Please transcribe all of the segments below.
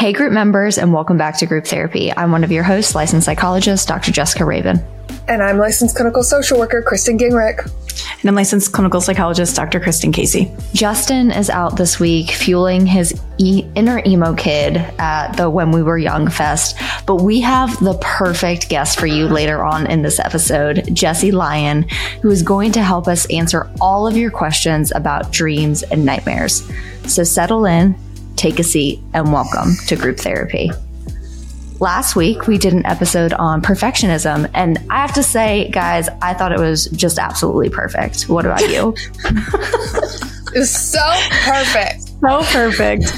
Hey, group members, and welcome back to Group Therapy. I'm one of your hosts, licensed psychologist, Dr. Jessica Rabon. And I'm licensed clinical social worker, Kristen Gingrich. And I'm licensed clinical psychologist, Dr. Kristen Casey. Justin is out this week fueling his e- inner emo kid at the When We Were Young Fest. But we have the perfect guest for you later on in this episode, Jesse Lyon, who is going to help us answer all of your questions about dreams and nightmares. So settle in, take a seat, and welcome to group therapy. Last week, we did an episode on perfectionism, and I have to say, guys, I thought it was just absolutely perfect. What about you? it's so perfect. So perfect.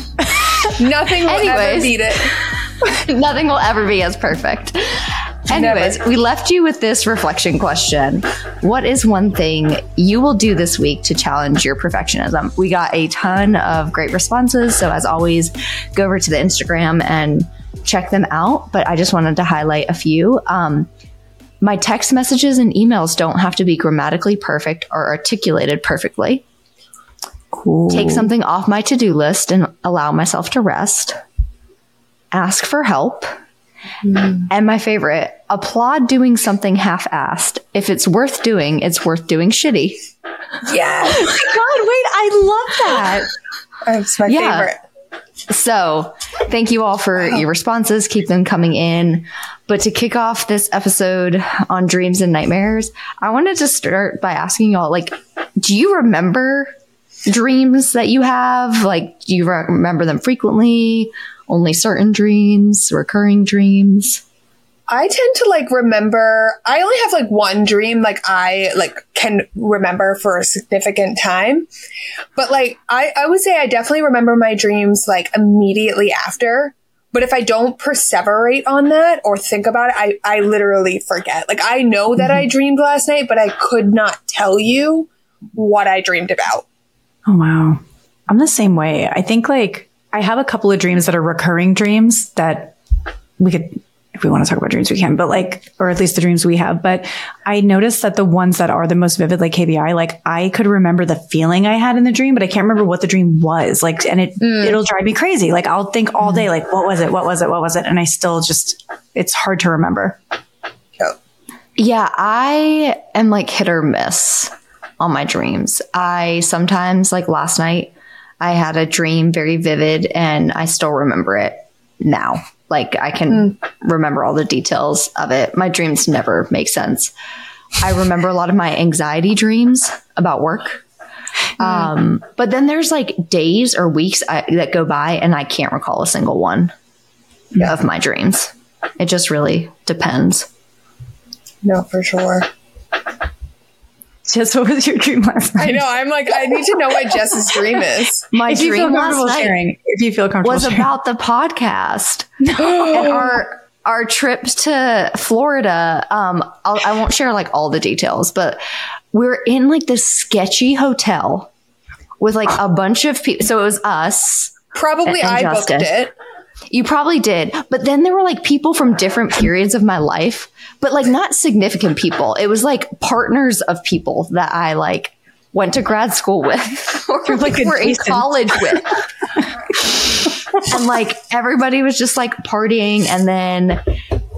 Nothing will Anyways, ever beat it. nothing will ever be as perfect. Anyways, Never. we left you with this reflection question. What is one thing you will do this week to challenge your perfectionism? We got a ton of great responses. So, as always, go over to the Instagram and check them out. But I just wanted to highlight a few. Um, my text messages and emails don't have to be grammatically perfect or articulated perfectly. Cool. Take something off my to do list and allow myself to rest. Ask for help. Mm. And my favorite, applaud doing something half assed. If it's worth doing, it's worth doing shitty. Yeah. God, wait, I love that. That's my yeah. favorite. So, thank you all for your responses. Keep them coming in. But to kick off this episode on dreams and nightmares, I wanted to start by asking y'all like, do you remember dreams that you have? Like, do you remember them frequently? Only certain dreams, recurring dreams? I tend to like remember, I only have like one dream, like I like can remember for a significant time. But like, I, I would say I definitely remember my dreams like immediately after. But if I don't perseverate on that or think about it, I, I literally forget. Like I know that mm-hmm. I dreamed last night, but I could not tell you what I dreamed about. Oh, wow. I'm the same way. I think like I have a couple of dreams that are recurring dreams that we could if we want to talk about dreams, we can, but like, or at least the dreams we have. But I noticed that the ones that are the most vivid, like KBI, like I could remember the feeling I had in the dream, but I can't remember what the dream was. Like, and it, mm. it'll drive me crazy. Like I'll think all day, like, what was it? What was it? What was it? And I still just, it's hard to remember. Yeah. I am like hit or miss on my dreams. I sometimes, like last night, I had a dream very vivid and I still remember it now. Like I can mm. remember all the details of it. My dreams never make sense. I remember a lot of my anxiety dreams about work. Mm. Um, but then there's like days or weeks I, that go by and I can't recall a single one yeah. of my dreams. It just really depends. No, for sure. Jess, what was your dream last night? I know. I'm like, I need to know what Jess's dream is. My if dream last night sharing, if you feel comfortable was sharing. about the podcast. And our our trip to Florida. Um, I'll, I will not share like all the details, but we're in like this sketchy hotel with like a bunch of people. So it was us. Probably and, and I Justin. booked it. You probably did. But then there were like people from different periods of my life, but like not significant people. It was like partners of people that I like went to grad school with or like were in college with. and like everybody was just like partying and then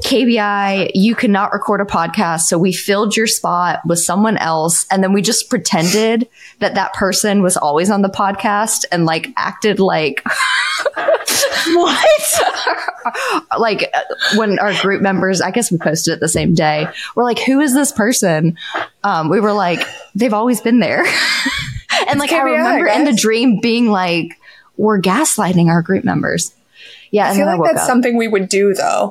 KBI, you cannot record a podcast. So we filled your spot with someone else. And then we just pretended that that person was always on the podcast and like acted like, what? like when our group members, I guess we posted it the same day. We're like, who is this person? Um, we were like, they've always been there. and like, KBI, I remember I in the dream being like, we're gaslighting our group members. Yeah. I feel like that's up. something we would do though.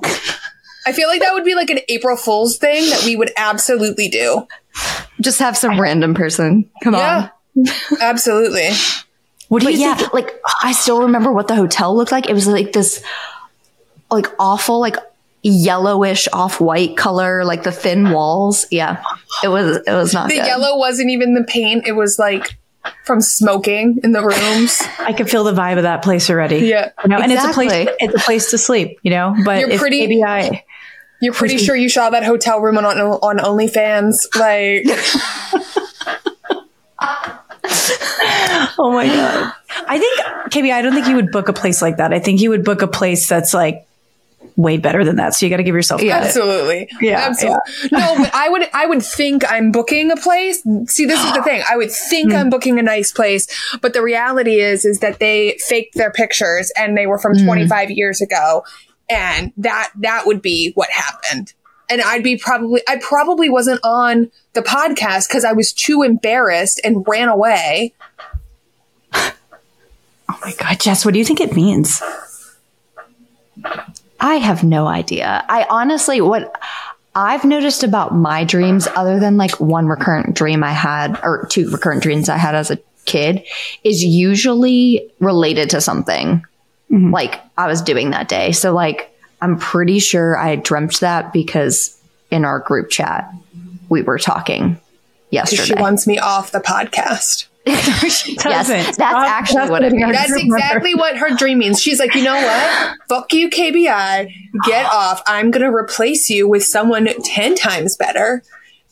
I feel like that would be like an April Fool's thing that we would absolutely do. Just have some random person come yeah, on. absolutely. What do but you yeah, think? Like I still remember what the hotel looked like. It was like this like awful, like yellowish off-white color, like the thin walls. Yeah. It was it was not The good. yellow wasn't even the paint. It was like from smoking in the rooms. I can feel the vibe of that place already. Yeah. You know, exactly. and it's a place it's a place to sleep, you know. But You're pretty, maybe I you're pretty sure you saw that hotel room on on OnlyFans, like. oh my god! I think, KB, I don't think you would book a place like that. I think you would book a place that's like way better than that. So you got to give yourself credit. Absolutely. Yeah, Absolutely. No, but I would I would think I'm booking a place. See, this is the thing. I would think Hmm. I'm booking a nice place, but the reality is is that they faked their pictures and they were from Hmm. 25 years ago. And that that would be what happened. And I'd be probably I probably wasn't on the podcast because I was too embarrassed and ran away. Oh my God, Jess, what do you think it means? I have no idea. I honestly, what I've noticed about my dreams, other than like one recurrent dream I had, or two recurrent dreams I had as a kid, is usually related to something Mm-hmm. like I was doing that day. So, like, I'm pretty sure I dreamt that because in our group chat, we were talking yesterday. She wants me off the podcast. yes, doesn't. that's Stop actually what it means. That's exactly what her dream means. She's like, you know what? Fuck you, KBI. Get off. I'm going to replace you with someone 10 times better.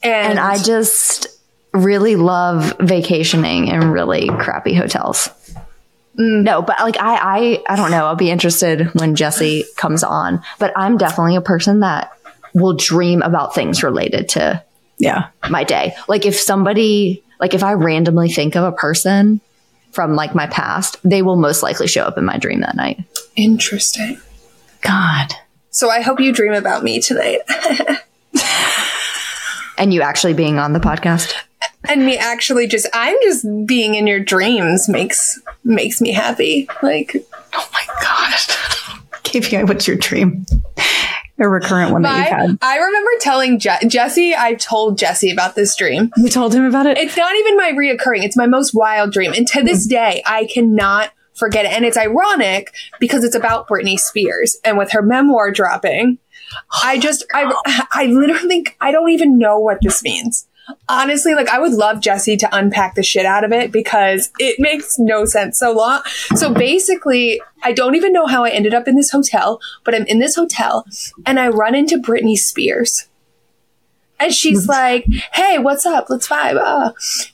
And, And I just really love vacationing in really crappy hotels. Mm, no, but like I, I, I don't know. I'll be interested when Jesse comes on. But I'm definitely a person that will dream about things related to Yeah. my day. Like if somebody, like if I randomly think of a person from like my past, they will most likely show up in my dream that night. interesting. God. So I hope you dream about me tonight. And you actually being on the podcast. And me actually just, I'm just being in your dreams makes, makes me happy. Like, Oh my God. KPI, what's your dream? A recurrent one that you've had. I remember telling Je- Jesse, I told Jesse about this dream. You told him about it? It's not even my reoccurring. It's my most wild dream. And to this mm-hmm. day, I cannot forget it. And it's ironic because it's about Britney Spears and with her memoir dropping. I just, I, I literally, I don't even know what this means. Honestly, like I would love Jesse to unpack the shit out of it because it makes no sense so long. So basically, I don't even know how I ended up in this hotel, but I'm in this hotel and I run into Britney Spears. And she's like, Hey, what's up? Let's vibe. Uh.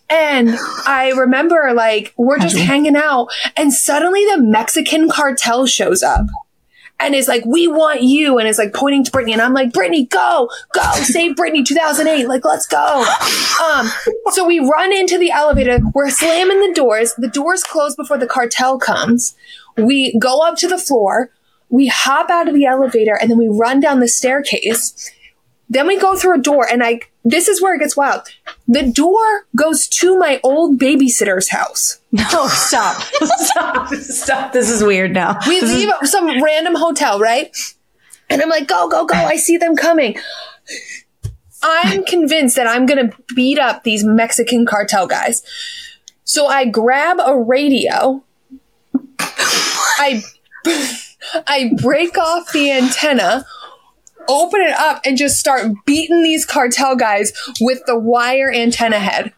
And I remember like, we're just hanging out and suddenly the Mexican cartel shows up and is like, we want you. And is like pointing to Britney. And I'm like, Britney, go, go, save Britney 2008. Like, let's go. Um, so we run into the elevator. We're slamming the doors. The doors close before the cartel comes. We go up to the floor. We hop out of the elevator and then we run down the staircase. Then we go through a door and I, this is where it gets wild. The door goes to my old babysitter's house. no, stop. stop. Stop. This is weird now. We leave some random hotel, right? And I'm like, go, go, go. I see them coming. I'm convinced that I'm going to beat up these Mexican cartel guys. So I grab a radio. I, I break off the antenna, open it up, and just start beating these cartel guys with the wire antenna head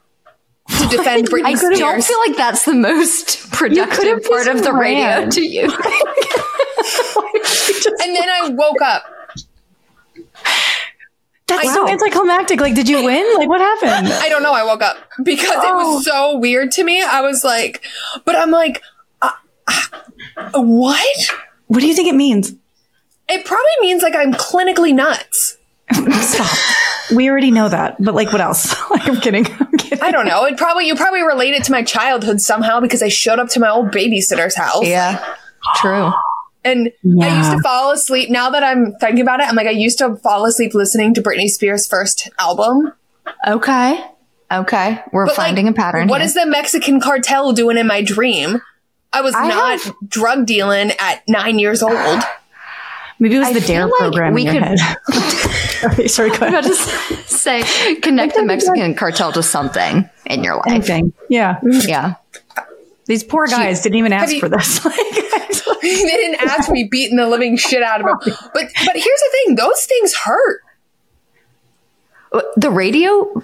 to defend Britney I Spears. don't feel like that's the most productive part of the radio to you. and then I woke up. That's I so anticlimactic. Like, did you win? Like, what happened? I don't know. I woke up because it Oh. was so weird to me. I was like, but I'm like, uh, uh, what? What do you think it means? It probably means like I'm clinically nuts. Stop. We already know that, but like, what else? Like, I'm kidding. I'm kidding. I don't know. It probably you probably relate it to my childhood somehow because I showed up to my old babysitter's house. yeah, true. And I used to fall asleep. Now that I'm thinking about it, I'm like, I used to fall asleep listening to Britney Spears' first album. Okay. Okay. We're But, finding like, a pattern. What here. is the Mexican cartel doing in my dream? I was I not have- drug dealing at nine years old. Maybe it was I the Dare like program we in your could- head. sorry, sorry, go ahead. about to say connect the Mexican cartel to something in your life. Anything. Yeah. Yeah. These poor guys didn't even ask you- for this. Like, they didn't ask me beating the living shit out of them. But but here's the thing: those things hurt. Uh, the radio.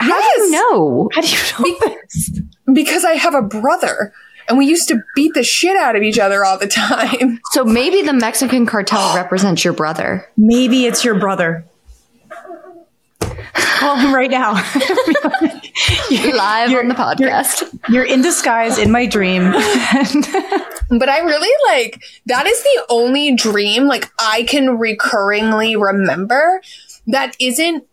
How do you know? how do you know this? because I have a brother, and we used to beat the shit out of each other all the time. So maybe the Mexican cartel represents your brother. Maybe it's your brother. Call him right now. you're, Live on the podcast. You're in disguise in my dream. But I really like that is the only dream like I can recurringly remember that isn't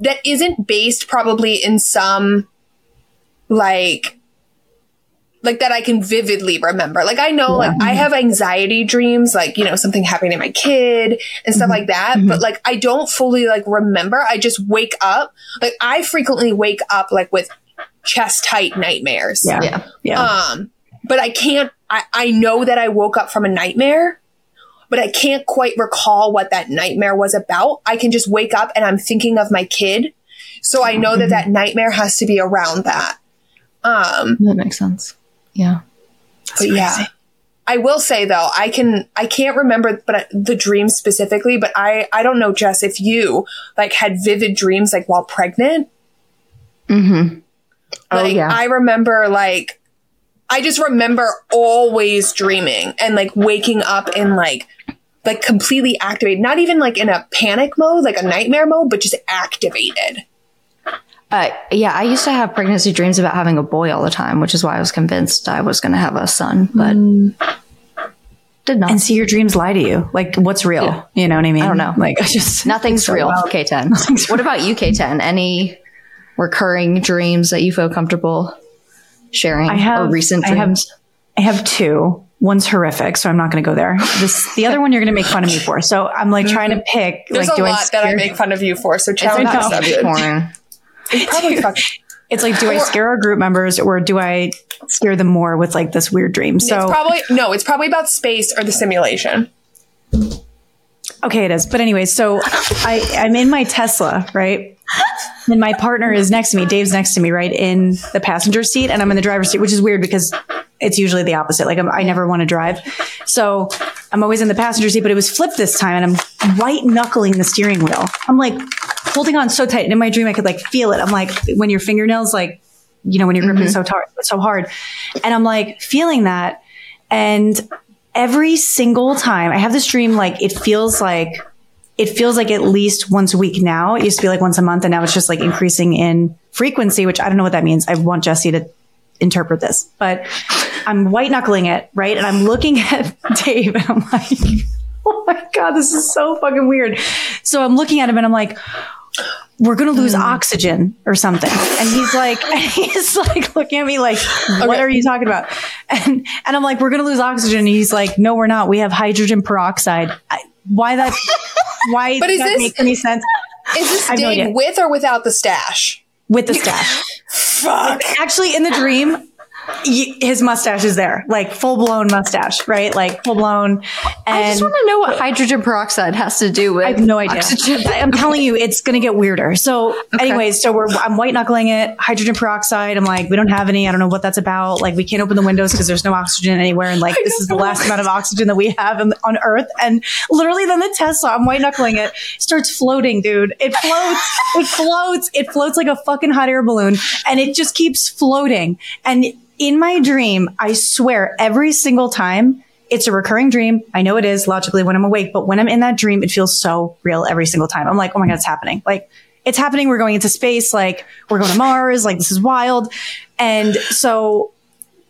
that isn't based probably in some like like that I can vividly remember. Like I know like I have anxiety dreams like you know something happening to my kid and stuff like that, but like I don't fully like remember. I just wake up. Like I frequently wake up like with chest tight nightmares. yeah. Yeah. Yeah. Um, but I can't, I, I know that I woke up from a nightmare, but I can't quite recall what that nightmare was about. I can just wake up and I'm thinking of my kid. So I know that that nightmare has to be around that. Um, That makes sense. Yeah. but yeah, I will say though, I can, I can't remember, but I- the dream specifically, but I, I don't know, Jess, if you like had vivid dreams like while pregnant. Mm-hmm. Oh, Like yeah. I remember like I just remember always dreaming and like waking up in like like completely activated, not even like in a panic mode, like a nightmare mode, but just activated. Uh, yeah, I used to have pregnancy dreams about having a boy all the time, which is why I was convinced I was going to have a son, but did not. and see your dreams lie to you. Like what's real? Yeah. You know what I mean? I don't know. Like I just Nothing's so real. K10. what about you, K10? Any recurring dreams that you feel comfortable sharing I have- or recent I have- dreams? I have two. One's horrific, so I'm not going to go there. This the other one you're going to make fun of me for. So I'm like trying to pick. There's like, a do I lot that I make fun of you for, so It's challenge about know. yourself. subject porn. It's probably It's like, do I scare our group members or do I scare them more with like this weird dream? So it's probably no, it's probably about space or the simulation. Okay, it is. But anyway, so I, I'm in my Tesla, right? And my partner is next to me. Dave's next to me, right in the passenger seat, and I'm in the driver's seat, which is weird because it's usually the opposite. Like I'm, I never want to drive, so I'm always in the passenger seat. But it was flipped this time, and I'm white knuckling the steering wheel. I'm like holding on so tight, and in my dream, I could like feel it. I'm like when your fingernails, like you know, when you're gripping mm-hmm. so tar- so hard, and I'm like feeling that, and every single time I have this dream, like it feels like it feels like at least once a week now. It used to be like once a month, and now it's just like increasing in frequency, which I don't know what that means. I want Jesse to interpret this, but I'm white knuckling it, right? And I'm looking at Dave, and I'm like, oh my God, this is so fucking weird. So I'm looking at him, and I'm like, we're going to lose hmm. oxygen or something. And he's like, and he's like looking at me like, what are you talking about? And, and I'm like, we're going to lose oxygen. And he's like, no, we're not. We have hydrogen peroxide. I, why that, why But does is that this- make any sense Is this I no with or without the stash? with the stash? Fuck. Actually, in the dream, his mustache is there, like full blown mustache, right? Like full blown. I just want to know what hydrogen peroxide has to do with I have no idea. oxygen. I'm telling you, it's going to get weirder. So, anyways, so we're I'm white knuckling it, hydrogen peroxide. I'm like, we don't have any. I don't know what that's about. Like, we can't open the windows because there's no oxygen anywhere, and like this is the last amount of oxygen that we have in, on Earth. And literally, then the Tesla, I'm white knuckling it, starts floating, dude. It floats. it floats. It floats like a fucking hot air balloon, and it just keeps floating. And in my dream, I swear, every single time. It's a recurring dream. I know it is logically when I'm awake, but when I'm in that dream, it feels so real every single time. I'm like, oh my God, it's happening. Like, it's happening. We're going into space. Like, we're going to Mars. Like, this is wild. And so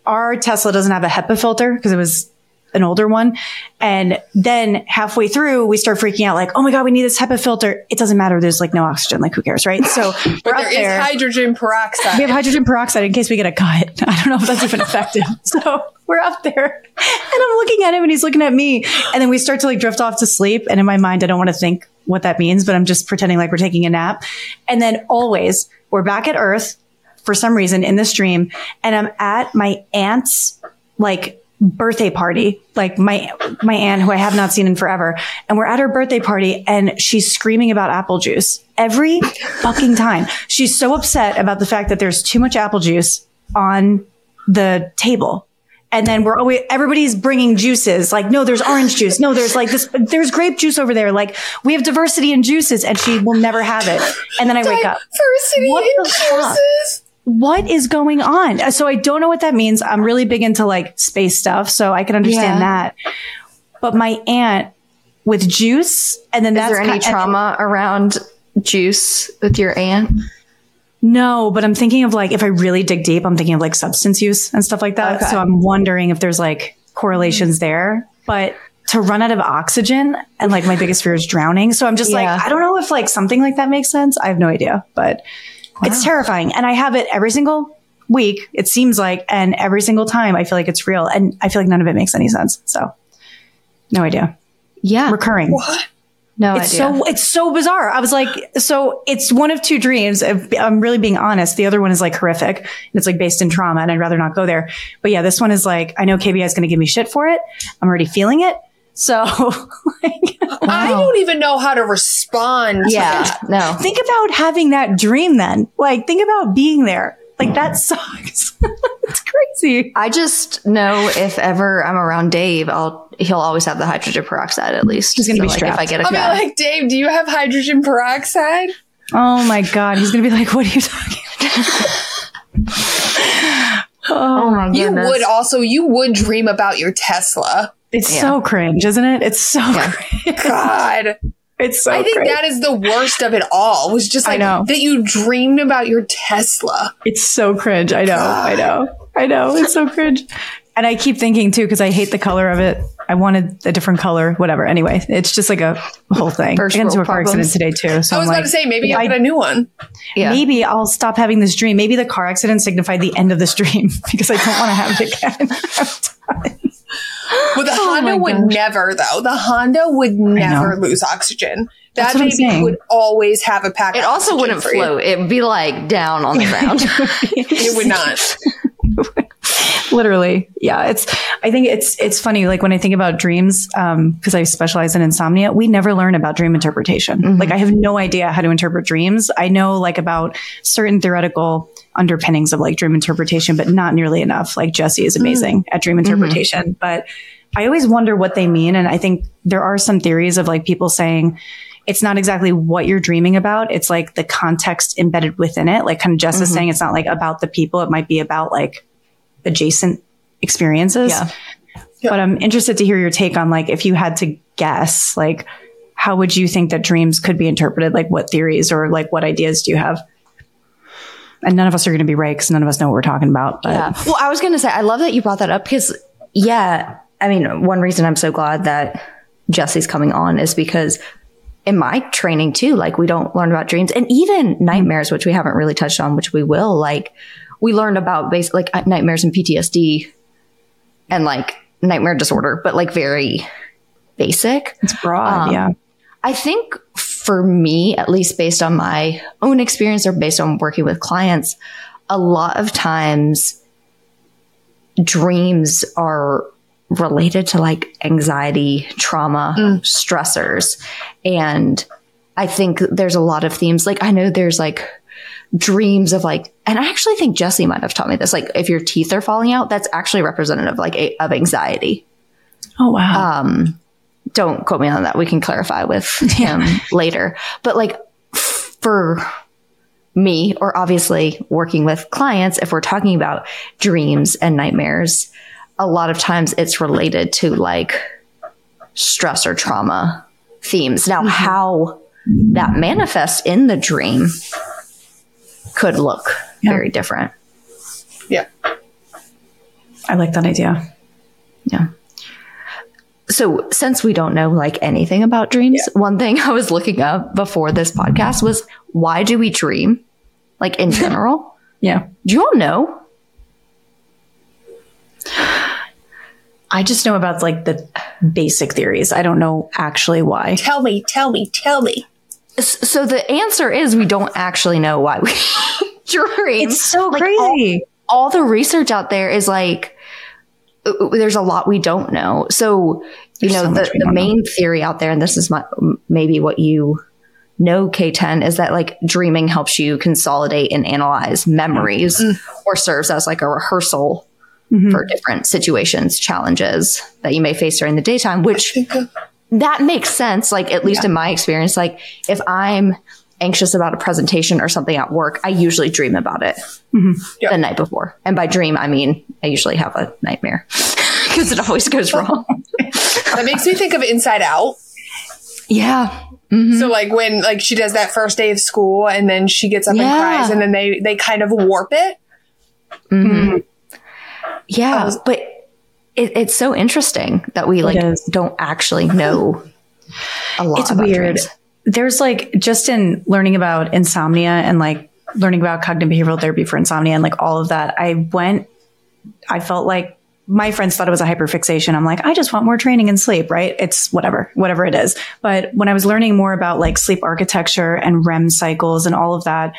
our Tesla doesn't have a HEPA filter because it was an older one. And then halfway through, we start freaking out like, oh my God, we need this HEPA filter. It doesn't matter. There's like no oxygen. Like, who cares? Right. So we're But there is there hydrogen peroxide. we have hydrogen peroxide in case we get a cut. I don't know if that's even effective. So we're up there and I'm looking at him and he's looking at me. And then we start to like drift off to sleep. And in my mind, I don't want to think what that means, but I'm just pretending like we're taking a nap. And then always we're back at Earth for some reason in this dream. And I'm at my aunt's like birthday party, like my, my aunt who I have not seen in forever. And we're at her birthday party and she's screaming about apple juice every fucking time. She's so upset about the fact that there's too much apple juice on the table. And then we're always, everybody's bringing juices. Like, no, there's orange juice. No, there's like this, there's grape juice over there. Like, we have diversity in juices and she will never have it. And then I wake up. Diversity in fuck? juices. What is going on? Uh, So I don't know what that means. I'm really big into like space stuff. So I can understand Yeah. that. But my aunt with juice and then Is that's there any kind- and- trauma around juice with your aunt? No, but I'm thinking of like if I really dig deep, I'm thinking of like substance use and stuff like that. Okay. So I'm wondering if there's like correlations there. But to run out of oxygen and like my biggest fear is drowning. So I'm just Yeah. like, I don't know if like something like that makes sense. I have no idea, but it's terrifying. And I have it every single week, it seems like, and every single time I feel like it's real. And I feel like none of it makes any sense. So no idea. Yeah. Recurring. No It's idea. so it's so bizarre. I was like, so it's one of two dreams. If I'm really being honest. The other one is like horrific. And it's like based in trauma, and I'd rather not go there. But yeah, this one is like, I know KBI is going to give me shit for it. I'm already feeling it. So like, I don't even know how to respond. to yeah. that. No. think about having that dream. Then, like, think about being there. Like that sucks. it's crazy. I just know if ever I'm around Dave, I'll he'll always have the hydrogen peroxide at least. He's gonna be like, if I get a I'll be yeah. like, Dave, do you have hydrogen peroxide? Oh my god, he's gonna be like, "What are you talking?" About? oh, oh my god. You would also, you would dream about your Tesla. It's Yeah. so cringe, isn't it? It's so Yeah. cringe. God. It's so I think cringe. that is the worst of it all. Was just I like know. that you dreamed about your Tesla. It's so cringe. I know. I know. I know. It's so cringe. And I keep thinking too, because I hate the color of it. I wanted a different color, whatever. Anyway, it's just like a whole thing. First I got into a car accident today too. So I I'm was like, about to say maybe I- get a new one. yeah. maybe I'll stop having this dream. Maybe the car accident signified the end of this dream because I don't want to have it again. Well, the Oh Honda would gosh. never though. The Honda would never lose oxygen. That's That what I'm baby would always have a pack. It of also wouldn't for float. It would be like down on the ground. It would not. Literally. Yeah. It's, I think it's, it's funny. Like when I think about dreams, um, cause I specialize in insomnia, we never learn about dream interpretation. Mm-hmm. Like I have no idea how to interpret dreams. I know like about certain theoretical underpinnings of like dream interpretation, but not nearly enough. Like Jesse is mm-hmm. amazing at dream mm-hmm. interpretation, but I always wonder what they mean. And I think there are some theories of like people saying, it's not exactly what you're dreaming about. It's like the context embedded within it. Like kind of Jess is saying, it's not like about the people. It might be about like adjacent experiences. Yeah. But I'm interested to hear your take on like if you had to guess, like how would you think that dreams could be interpreted? Like what theories or like what ideas do you have? And none of us are going to be right because none of us know what we're talking about. But Yeah. Well, I was going to say, I love that you brought that up because, yeah, I mean, one reason I'm so glad that Jesse's coming on is because in my training too, like we don't learn about dreams and even nightmares, which we haven't really touched on, which we will. Like we learned about basically like nightmares and PTSD and like nightmare disorder, but like very basic. it's broad. Um, yeah. I think for me, at least based on my own experience or based on working with clients, a lot of times dreams are related to like anxiety, trauma, stressors. And I think there's a lot of themes. Like, I know there's like dreams of like, and I actually think Jesse might have taught me this. Like, if your teeth are falling out, that's actually representative like a, of anxiety Oh, wow. um, don't quote me on that. We can clarify with him later. But like for me, or obviously working with clients, if we're talking about dreams and nightmares, a lot of times it's related to like stress or trauma themes. Now, how that manifests in the dream could look Yeah. very different. Yeah. I like that idea. Yeah. So, since we don't know like anything about dreams, one thing I was looking up before this podcast was why do we dream? Like in general? Yeah. do you all know? I just know about like the basic theories. I don't know actually why. Tell me, tell me, tell me. So, the answer is we don't actually know why we dream. It's so Like, crazy. all, all the research out there is like, uh, uh, there's a lot we don't know. So, you There's know, so the, the don't know. main theory out there, and this is my, maybe what you know, K10, is that like dreaming helps you consolidate and analyze memories or serves as like a rehearsal Mhm. for different situations, challenges that you may face during the daytime, which that makes sense. Like, at least in my experience, like if I'm anxious about a presentation or something at work, I usually dream about it mm-hmm. Yeah. the night before. And by dream, I mean, I usually have a nightmare because it always goes oh. wrong. That makes me think of Inside Out. yeah. Mm-hmm. So like when like she does that first day of school and then she gets up Yeah. and cries and then they they kind of warp it. Mm-hmm. Yeah, was- but it, it's so interesting that we like don't actually know a lot. it's weird. dreams. There's like just in learning about insomnia and like learning about cognitive behavioral therapy for insomnia and like all of that, I went, I felt like my friends thought it was a hyperfixation. I'm like, I just want more training in sleep, right? It's whatever, whatever it is. But when I was learning more about like sleep architecture and REM cycles and all of that,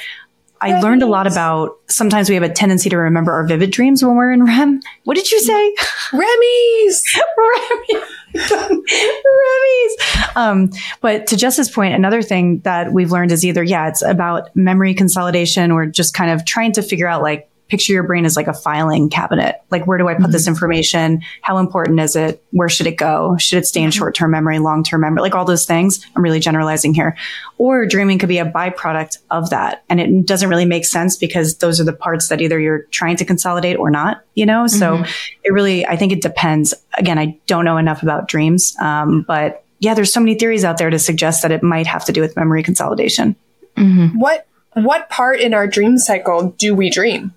I learned a lot about sometimes we have a tendency to remember our vivid dreams when we're in REM. What did you say? Remy's. Remy's. Remy's. Um, but to Jess's point, another thing that we've learned is either, yeah, it's about memory consolidation or just kind of trying to figure out like, picture your brain as like a filing cabinet. Like, where do I put this mm-hmm. information? How important is it? Where should it go? Should it stay in mm-hmm. short term memory, long term memory? Like all those things. I'm really generalizing here. Or dreaming could be a byproduct of that. And it doesn't really make sense because those are the parts that either you're trying to consolidate or not, you know? So mm-hmm. it really, I think it depends. Again, I don't know enough about dreams. Um, but yeah, there's so many theories out there to suggest that it might have to do with memory consolidation. What what part in our dream cycle do we dream?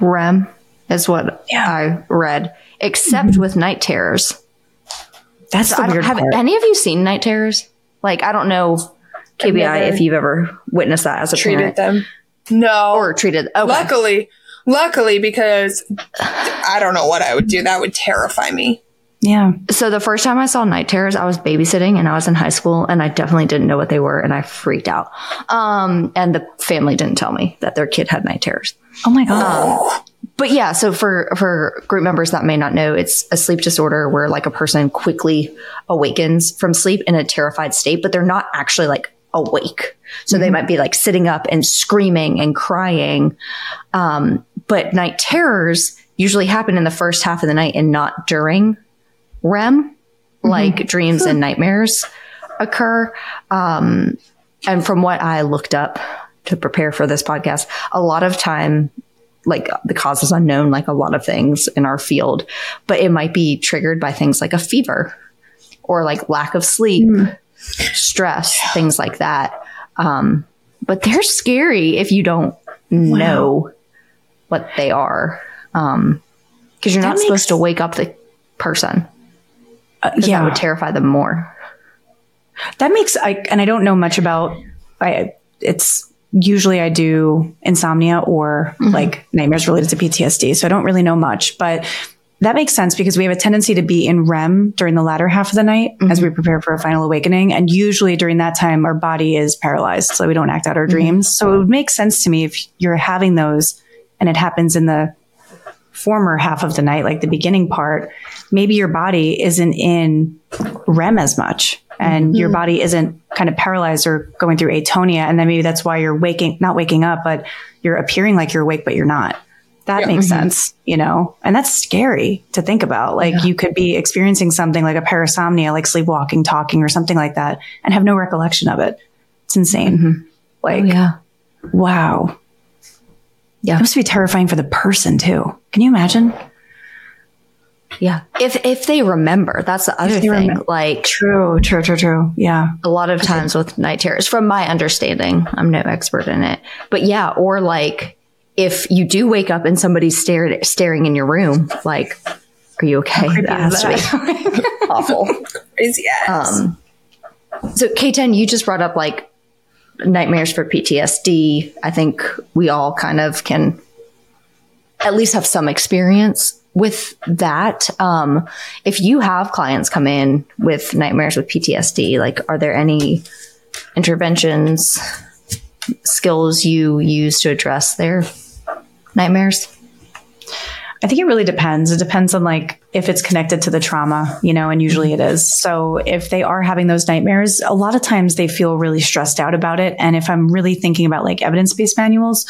REM is what Yeah. I read, except mm-hmm. with night terrors. That's So the I weird have part. any of you seen night terrors? Like, I don't know, KBI, if you've ever witnessed that as a Treated parent them. No. or treated. Okay. luckily, luckily because I don't know what I would do. That would terrify me. Yeah. So the first time I saw night terrors, I was babysitting and I was in high school and I definitely didn't know what they were and I freaked out. Um, and the family didn't tell me that their kid had night terrors. Oh my God. But yeah, so for for group members that may not know, it's a sleep disorder where like a person quickly awakens from sleep in a terrified state, but they're not actually like awake. So they might be like sitting up and screaming and crying. Um, but night terrors usually happen in the first half of the night and not during REM, like dreams and nightmares occur. Um, and from what I looked up to prepare for this podcast, a lot of time, like the cause is unknown, like a lot of things in our field, but it might be triggered by things like a fever or like lack of sleep, stress, things like that. Um, but they're scary if you don't know what they are. Um, cause you're That not makes- supposed to wake up the person. Uh, yeah. That would terrify them more. That makes I and I don't know much about I it's usually I do insomnia or like nightmares related to PTSD. So I don't really know much, but that makes sense because we have a tendency to be in REM during the latter half of the night as we prepare for a final awakening. And usually during that time, our body is paralyzed. So we don't act out our dreams. So it would make sense to me if you're having those and it happens in the former half of the night, like the beginning part, maybe your body isn't in REM as much and your mm-hmm. body isn't kind of paralyzed or going through atonia. And then maybe that's why you're waking, not waking up, but you're appearing like you're awake, but you're not. That makes mm-hmm. sense, you know, and that's scary to think about. Like you could be experiencing something like a parasomnia, like sleepwalking, talking, or something like that, and have no recollection of it. It's insane. Mm-hmm. Like, oh, Yeah. wow. Yeah. It must be terrifying for the person too. Can you imagine? Yeah. If if they remember, that's the other thing. remember. Like True, true, true, true. Yeah. a lot of times with night terrors, from my understanding, I'm no expert in it. But yeah, or like if you do wake up and somebody's stared staring in your room, like, are you okay? That has to be awful. Crazy ass. Um, so K10, you just brought up like nightmares for PTSD. I think we all kind of can at least have some experience with that. Um, if you have clients come in with nightmares with PTSD, like, are there any interventions, skills you use to address their nightmares? I think it really depends. It depends on like if it's connected to the trauma, you know, and usually it is. So if they are having those nightmares, a lot of times they feel really stressed out about it. And if I'm really thinking about like evidence based manuals,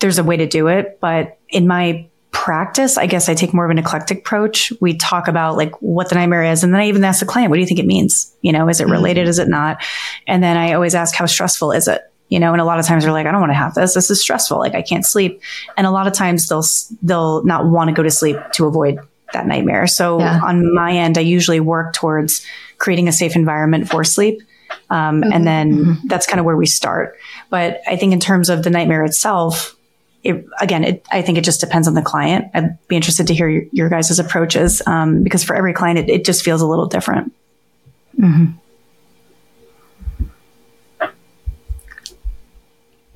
there's a way to do it. But in my practice, I guess I take more of an eclectic approach. We talk about like what the nightmare is. And then I even ask the client, what do you think it means? You know, is it mm-hmm. related? Is it not? And then I always ask, how stressful is it? You know, and a lot of times they're like, I don't want to have this. This is stressful. Like I can't sleep. And a lot of times they'll, they'll not want to go to sleep to avoid that nightmare. So Yeah. on my end, I usually work towards creating a safe environment for sleep. Um, And then that's kind of where we start. But I think in terms of the nightmare itself, it, again, it, I think it just depends on the client. I'd be interested to hear your, your guys' approaches um, because for every client, it, it just feels a little different.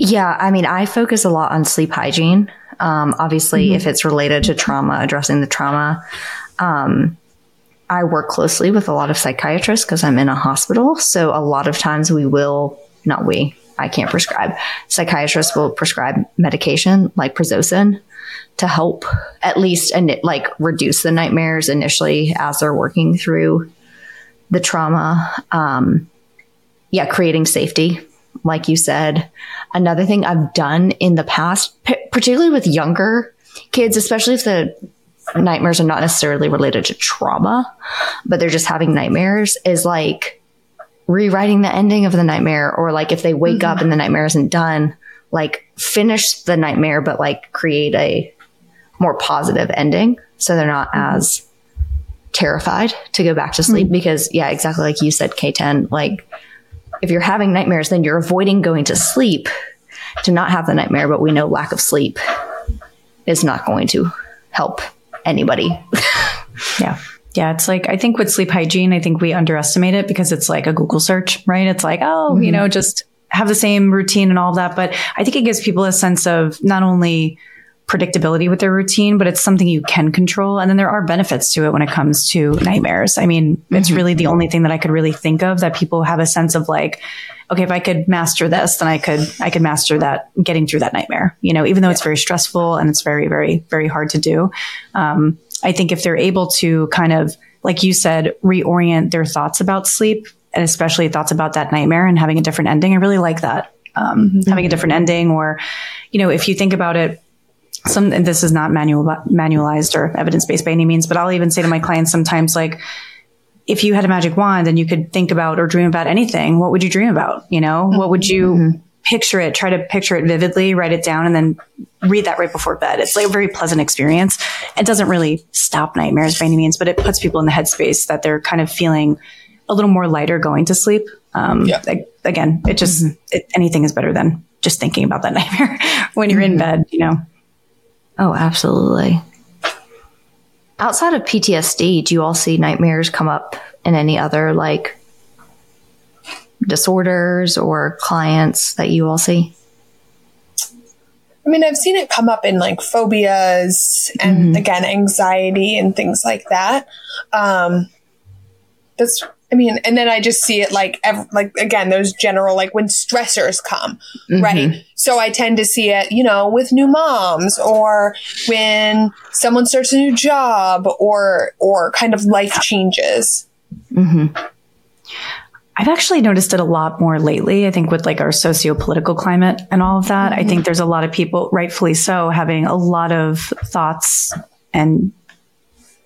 Yeah, I mean, I focus a lot on sleep hygiene. Um, obviously, if it's related to trauma, addressing the trauma. Um, I work closely with a lot of psychiatrists because I'm in a hospital. So a lot of times we will, not we, I can't prescribe. Psychiatrists will prescribe medication like prazosin to help at least and like reduce the nightmares initially as they're working through the trauma. Um, yeah, creating safety, like you said. Another thing I've done in the past, p- particularly with younger kids, especially if the nightmares are not necessarily related to trauma, but they're just having nightmares, is like rewriting the ending of the nightmare, or like if they wake up mm-hmm. and the nightmare isn't done, like finish the nightmare, but like create a more positive ending so they're not as terrified to go back to sleep mm-hmm. because yeah exactly like you said k10 like if you're having nightmares, then you're avoiding going to sleep to not have the nightmare. But we know lack of sleep is not going to help anybody. Yeah. Yeah. It's like, I think with sleep hygiene, I think we underestimate it because it's like a Google search, right? It's like, oh, you mm-hmm. know, just have the same routine and all of that. But I think it gives people a sense of not only predictability with their routine, but it's something you can control. And then there are benefits to it when it comes to nightmares. I mean, it's really the only thing that I could really think of that people have a sense of like, okay, if I could master this, then I could, I could master that getting through that nightmare, you know, even though it's very stressful and it's very, very, very hard to do. Um, I think if they're able to kind of, like you said, reorient their thoughts about sleep and especially thoughts about that nightmare and having a different ending, I really like that. Um, Having a different ending, or, you know, if you think about it, some, and this is not manual, manualized or evidence based by any means, but I'll even say to my clients sometimes, like, if you had a magic wand and you could think about or dream about anything, what would you dream about? You know, what would you mm-hmm. picture it? Try to picture it vividly, write it down, and then read that right before bed. It's like a very pleasant experience. It doesn't really stop nightmares by any means, but it puts people in the headspace that they're kind of feeling a little more lighter going to sleep. Um, Yeah. like, again, it just, mm-hmm. it, anything is better than just thinking about that nightmare when you're in mm-hmm. bed, you know? Oh, absolutely. Outside of PTSD, do you all see nightmares come up in any other like disorders or clients that you all see? I mean, I've seen it come up in like phobias and again, anxiety and things like that. Um, that's, I mean, and then I just see it like, ev- like again, those general, like when stressors come, right? Mm-hmm. So I tend to see it, you know, with new moms or when someone starts a new job or, or kind of life changes. Mm-hmm. I've actually noticed it a lot more lately. I think with like our socio-political climate and all of that, I mm-hmm. think there's a lot of people, rightfully so, having a lot of thoughts and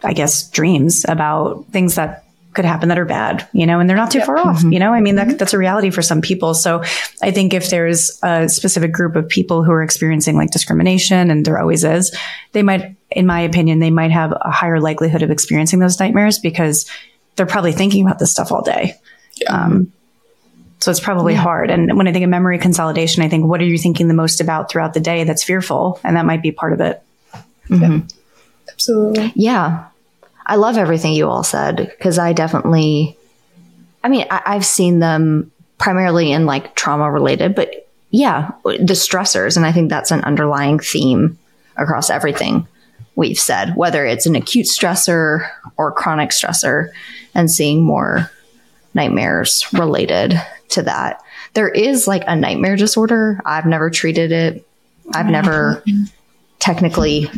I guess dreams about things that could happen that are bad, you know, and they're not too far off, mm-hmm. you know, I mean, that, mm-hmm. that's a reality for some people. So I think if there's a specific group of people who are experiencing like discrimination and there always is, they might, in my opinion, they might have a higher likelihood of experiencing those nightmares because they're probably thinking about this stuff all day. Um, so it's probably hard. And when I think of memory consolidation, I think, what are you thinking the most about throughout the day that's fearful? And that might be part of it. Mm-hmm. Absolutely. Yeah. I love everything you all said because I definitely, I mean, I, I've seen them primarily in like trauma related, but yeah, the stressors. And I think that's an underlying theme across everything we've said, whether it's an acute stressor or chronic stressor, and seeing more nightmares related to that. There is like a nightmare disorder. I've never treated it. I've never mm-hmm. Technically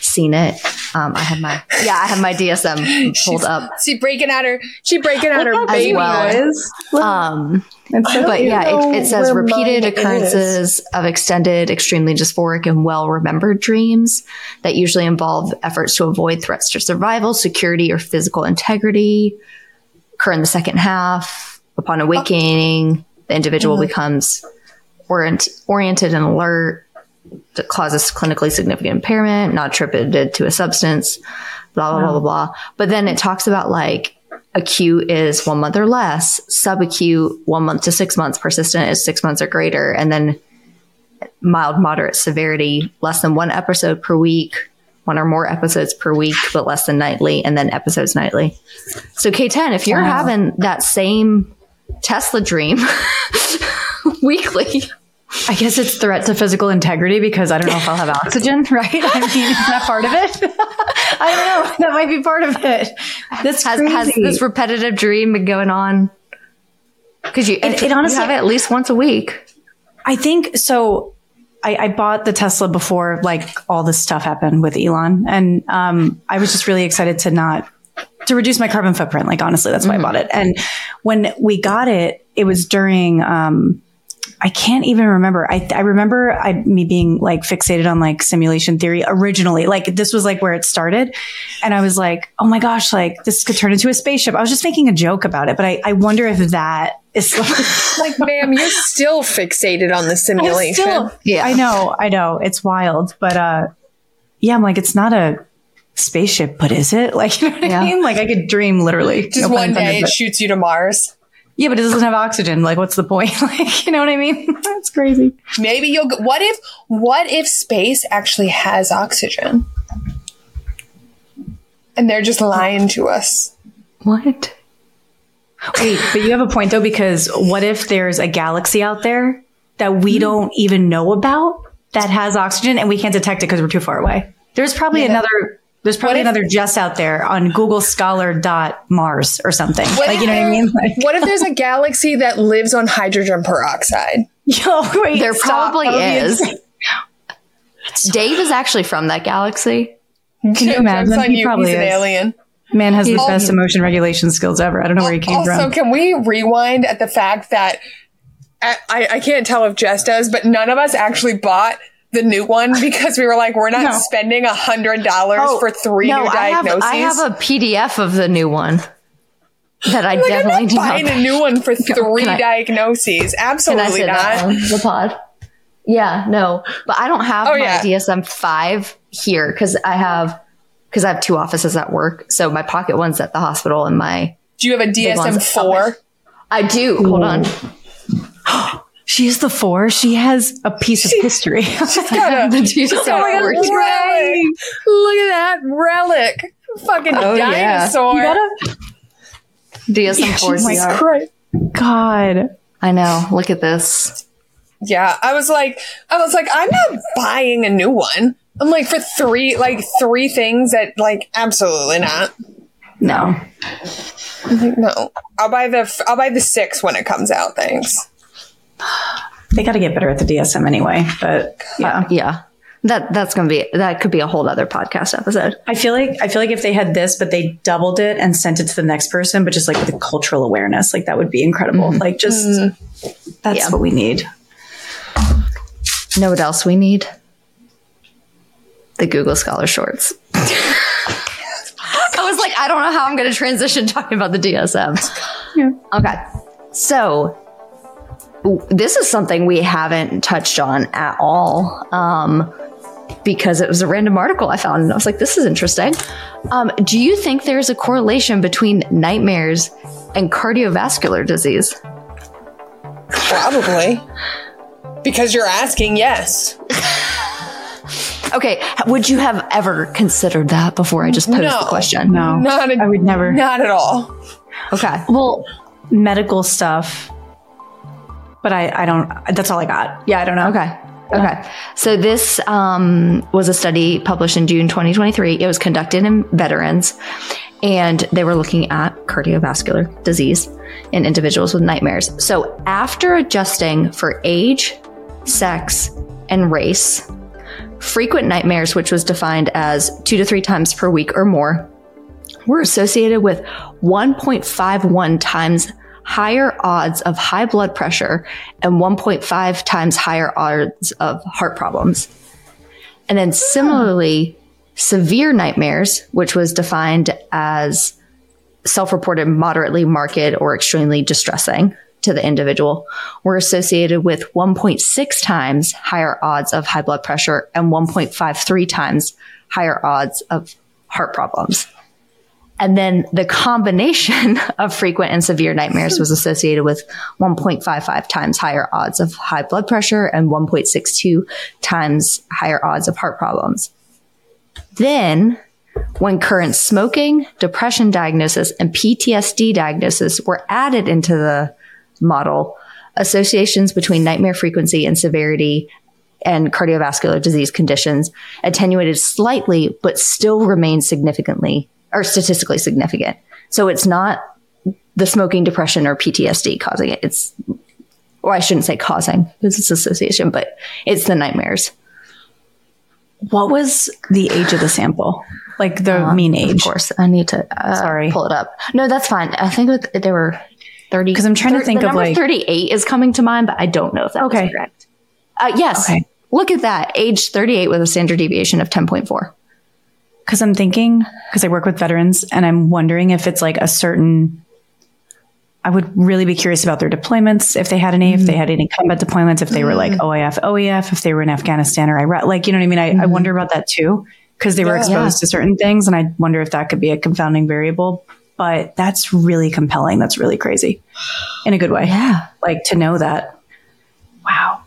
seen it. Um, I have my yeah, I have my DSM pulled up. She breaking out her, she breaking out her As baby well. voice. Um, don't but yeah, it, it says repeated occurrences of extended, extremely dysphoric, and well remembered dreams that usually involve efforts to avoid threats to survival, security, or physical integrity occur in the second half. Upon awakening, the individual becomes orient, oriented and alert, that causes clinically significant impairment, not attributed to a substance, blah, blah, blah, blah, blah. But then it talks about like acute is one month or less, subacute one month to six months, persistent is six months or greater, and then mild, moderate severity, less than one episode per week, one or more episodes per week, but less than nightly, and then episodes nightly. So K10, if you're Wow. having that same Tesla dream weekly, I guess it's threat to physical integrity because I don't know if I'll have oxygen, right? I mean, is that part of it? I don't know. That might be part of it. That's has, has this repetitive dream been going on? Because you, It- it, honestly- you have it at least once a week. I think so. I, I bought the Tesla before like all this stuff happened with Elon, and um, I was just really excited to not to reduce my carbon footprint. Like honestly, that's why I bought it. And when we got it, it was during. Um, I can't even remember. I, I remember I, me being like fixated on like simulation theory originally. Like this was like where it started. And I was like, oh my gosh, like this could turn into a spaceship. I was just making a joke about it, but I, I wonder if that is Like, ma'am, you're still fixated on the simulation. still- Yeah. I know, I know. It's wild. But uh yeah, I'm like, it's not a spaceship, but is it? Like you know what Yeah. I mean? Like I could dream literally. Just No one intended, day it but- shoots you to Mars. Yeah, but it doesn't have oxygen. Like, what's the point? Like, you know what I mean? That's crazy. Maybe you'll. Go, what if? What if space actually has oxygen? And they're just lying to us. What? Wait, but you have a point though, because what if there's a galaxy out there that we mm-hmm. don't even know about that has oxygen and we can't detect it because we're too far away? There's probably another. There's probably if- another Jess out there on Google Scholar dot Mars or something. What like if you know what I mean? Like, What if there's a galaxy that lives on hydrogen peroxide? yo, wait, There stop. probably That is. Dave is actually from that galaxy. Can you imagine? Jokes He you, probably he's an is. alien. Man has the He's- best emotion regulation skills ever. I don't know where he came also, from. Also, can we rewind at the fact that I, I, I can't tell if Jess does, but none of us actually bought the new one because we were like, we're not No. spending a hundred dollars oh, for three no, new I have. I have a PDF of the new one that I like, I'm definitely not do buying not. a new one for three Can I- diagnoses. Can I Absolutely not. that on the pod? Yeah, no, but I don't have Oh, my yeah. DSM five here because I have because I have two offices at work. So my pocket one's at the hospital, and my Do you have a DSM four? I do. Hold on. She's the four. She has a piece of history. She's Got a- The DSM Look at four. that relic. Look at that relic. Fucking Oh, yeah. dinosaur. You gotta- DSM four. Jesus CR. Christ. God. I know. Look at this. Yeah, I was like, I was like, I'm not buying a new one. I'm like for three, like three things that, like, absolutely not. No. I'm like, no, I'll buy the, I'll buy the six when it comes out. Thanks. They got to get better at the DSM anyway. But yeah. Uh, yeah. That that's gonna be that could be a whole other podcast episode. I feel like I feel like if they had this, but they doubled it and sent it to the next person, but just like with a cultural awareness, like that would be incredible. Mm-hmm. Like just mm-hmm. that's Yeah. what we need. Know what else we need? The Google Scholar Shorts. I was like, I don't know how I'm going to transition talking about the DSM. Yeah. Okay. So, this is something we haven't touched on at all um, because it was a random article I found. And I was like, this is interesting. Um, do you think there's a correlation between nightmares and cardiovascular disease? Probably. Because you're asking, yes. Okay. Would you have ever considered that before I just posed No. the question? No. Not a- I would never. Not at all. Okay. Well, medical stuff. But I, I don't that's all I got. Yeah, I don't know. Okay. Okay. So this um, was a study published in June 2023. It was conducted in veterans, and they were looking at cardiovascular disease in individuals with nightmares. So after adjusting for age, sex, and race, frequent nightmares, which was defined as two to three times per week or more, were associated with 1.51 times higher odds of high blood pressure and 1.5 times higher odds of heart problems. And then similarly, severe nightmares, which was defined as self reported moderately marked or extremely distressing to the individual were associated with 1.6 times higher odds of high blood pressure and 1.53 times higher odds of heart problems. And then the combination of frequent and severe nightmares was associated with 1.55 times higher odds of high blood pressure and 1.62 times higher odds of heart problems. Then, when current smoking, depression diagnosis, and PTSD diagnosis were added into the model, associations between nightmare frequency and severity and cardiovascular disease conditions attenuated slightly, but still remained significantly are statistically significant. So it's not the smoking depression or PTSD causing it. It's, or I shouldn't say causing because it's association, but it's the nightmares. What was the age of the sample? Like the uh, mean age? Of course. I need to uh, Sorry. pull it up. No, that's fine. I think there were 30. Because I'm trying 30, to think of like. 38 is coming to mind, but I don't know if that's okay. correct. Uh, yes. Okay. Look at that. Age 38 with a standard deviation of 10.4. Cause I'm thinking, cause I work with veterans and I'm wondering if it's like a certain, I would really be curious about their deployments, if they had any, mm-hmm. if they mm. had any combat deployments, if they mm-hmm. were like mm. OIF, OEF, if they were in Afghanistan or Iraq, like, you know what I mean? I, mm-hmm. I wonder about that too, cause they were exposed yeah. to certain things. And I wonder if that could be a confounding variable, but that's really compelling. That's really crazy in a good way. Yeah. Like to know that. Wow.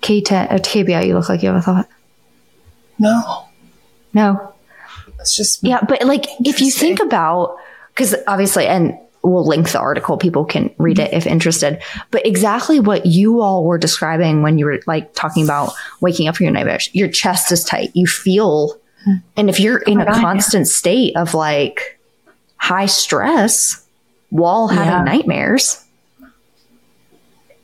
Kate, or uh, Tabia, you look like you have a thought. No, No, it's just Yeah, but like if you think about because obviously, and we'll link the article, people can read it if interested. But exactly what you all were describing when you were like talking about waking up from your nightmares, your chest is tight, you feel, and if you're in a God, yeah. constant state of like high stress while having Yeah. nightmares,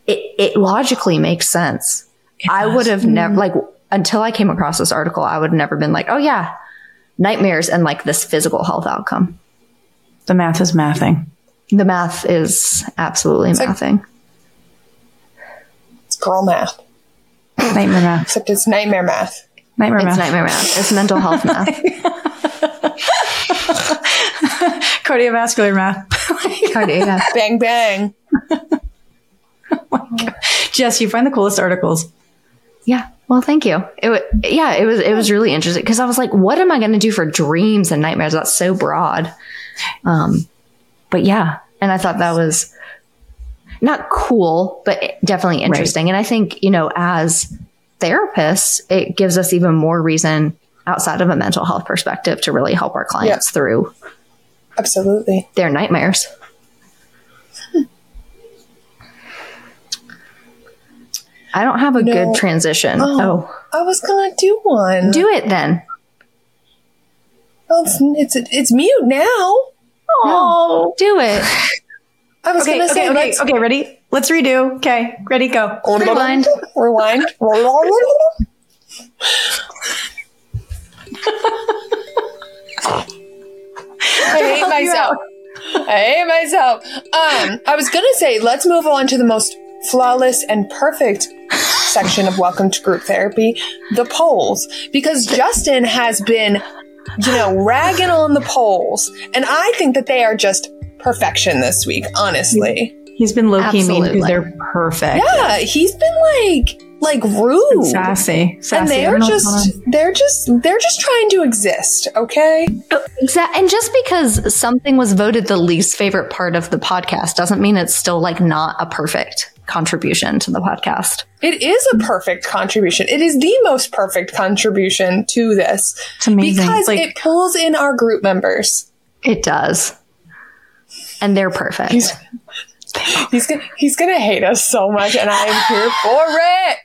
it it logically makes sense. I would have never like until I came across this article, I would have never been like, oh yeah, nightmares and like this physical health outcome. The math is mathing. The math is absolutely like- mathing. it's girl math, Nightmare math. except it's nightmare math. Nightmare it's math. nightmare math. It's mental health math. Cardiovascular math. Cardio, yeah. Bang bang. Oh Jess, you find the coolest articles. Yeah. Well, thank you. It yeah, it was it was really interesting because I was like, what am I going to do for dreams and nightmares? That's so broad. Um, but yeah, and I thought that was not cool, but definitely interesting. And I think you know, as therapists, it gives us even more reason outside of a mental health perspective to really help our clients through Absolutely. their nightmares. I don't have a No. good transition. Oh. I was gonna do one. Do it then. Well, it's, it's it's mute now. Oh, do it. I was Okay, gonna say okay, okay, okay, ready? Let's redo. Okay, ready, go. Rewind. Rewind. I hate myself. I hate myself. Um, I was gonna say let's move on to the most flawless and perfect section of Welcome to Group Therapy, the polls, because Justin has been, you know, ragging on the polls, and I think that they are just perfection this week. Honestly, He's been low key mean because they're perfect. yeah, he's been like like rude. Sassy. Sassy. and they're don't know what's going just they're just they're just trying to exist okay Exactly. And just because something was voted the least favorite part of the podcast doesn't mean it's still like not a perfect contribution to the podcast. it is a perfect contribution it is the most perfect contribution to this It's amazing. because like, it pulls in our group members It does. And they're perfect. he's he's gonna he's gonna hate us so much and i am here for it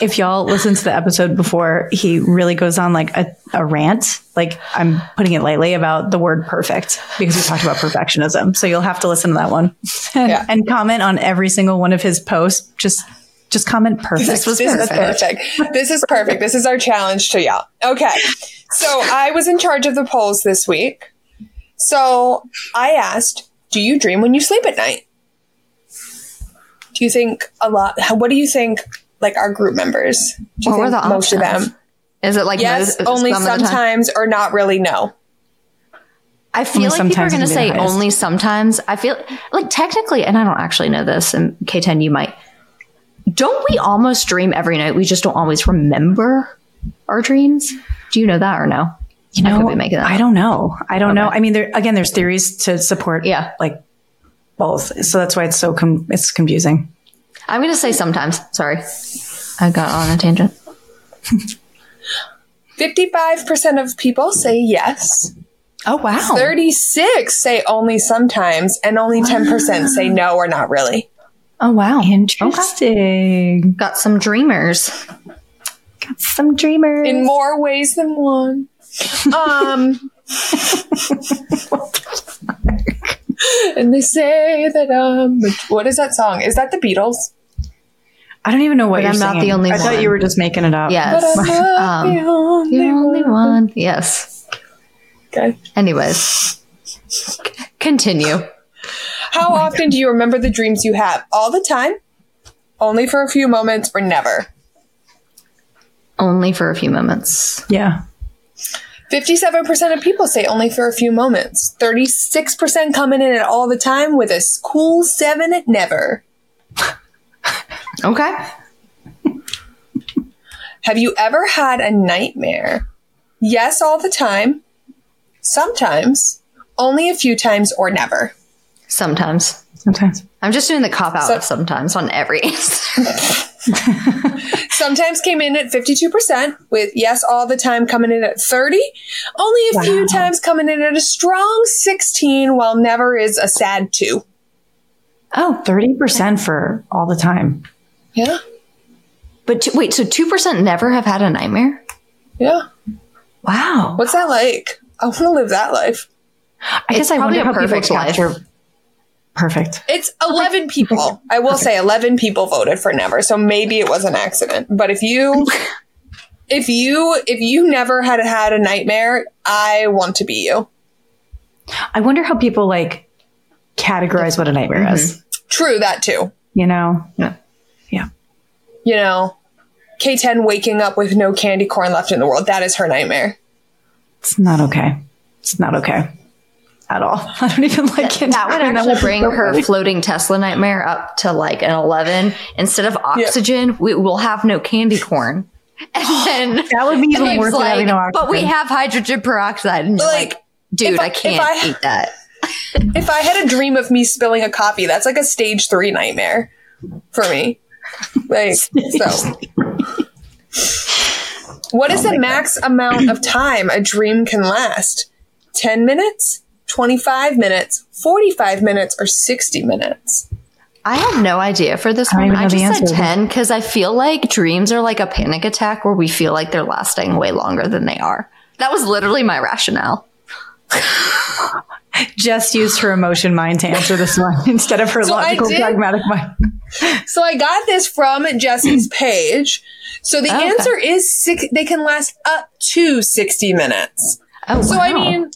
if y'all listen to the episode before, he really goes on like a, a rant. Like I'm putting it lightly about the word perfect because we talked about perfectionism. So you'll have to listen to that one and, Yeah. and comment on every single one of his posts. Just, just comment perfect. this, this is perfect this is perfect this is our challenge to y'all okay so i was in charge of the polls this week so i asked do you dream when you sleep at night do you think a lot what do you think like our group members do What were think the most of them Is it like yes most- only some of the time? sometimes or not really no I feel Only like people are going to say only sometimes. I feel like technically, and I don't actually know this, and K10, you might. Don't we almost dream every night? We just don't always remember our dreams. Do you know that or no? You I know, could be making that I don't know. I don't know. I mean, there again, there's theories to support, Yeah. like both. So that's why it's so com- it's confusing. I'm going to say sometimes. Sorry. I got on a tangent. 55% of people say yes. Oh wow! 36 say only sometimes, and only 10% say no or not really. Oh, wow. Interesting. Got some dreamers. Got some dreamers. In more ways than one. Um, and they say that um, what is that song? Is that the Beatles? I don't even know what But you're I'm not the only I thought you were just making it up. Yes. But I'm not Um, the only, The only one. one. Yes. Okay. Anyways, c- continue. How often do you remember the dreams you have? All the time? Only for a few moments or never? Only for a few moments. Yeah. 57% of people say only for a few moments. 36% coming in at all the time with a cool 7 at never. Okay. Have you ever had a nightmare? Yes, all the time. Sometimes. Only a few times or never. Sometimes. Sometimes. I'm just doing the cop out So- of sometimes on every answer. Sometimes came in at 52%, with yes, all the time coming in at 30. Only a few times coming in at a strong 16, while never is a sad 2. Oh, 30% for all the time. Yeah. But t- wait, so 2% never have had a nightmare? Yeah. Wow. What's that like? I want to live that life. I It's guess I probably wonder a how people perfect life. Perfect. It's 11 people. I will say 11 people voted for never, so maybe it was an accident. But if you if you if you never had had a nightmare, I want to be you. I wonder how people like categorize what a nightmare mm-hmm. is. True that too. You know? Yeah. Yeah. You know, K10 waking up with no candy corn left in the world, that is her nightmare. It's not okay. It's not okay at all. I don't even like it. That would actually bring her floating Tesla nightmare up to like an 11. Instead of oxygen, we will have no candy corn. And then That would be even worse than like, having no But we have hydrogen peroxide. And you're Like, like, dude, I- I, can't I- eat that. If I had a dream of me spilling a coffee, that's like a stage three nightmare for me. Like, so. What is the max amount of time a dream can last? 10 minutes, 25 minutes, 45 minutes, or 60 minutes? I have no idea for this I one. even I just said answer. 10 because I feel like dreams are like a panic attack where we feel like they're lasting way longer than they are. That was literally my rationale. just used her emotion mind to answer this one instead of her So logical, did- pragmatic mind. So I got this from Jesse's page. So the oh, Okay. answer is six, they can last up to 60 minutes. Oh, So I mean,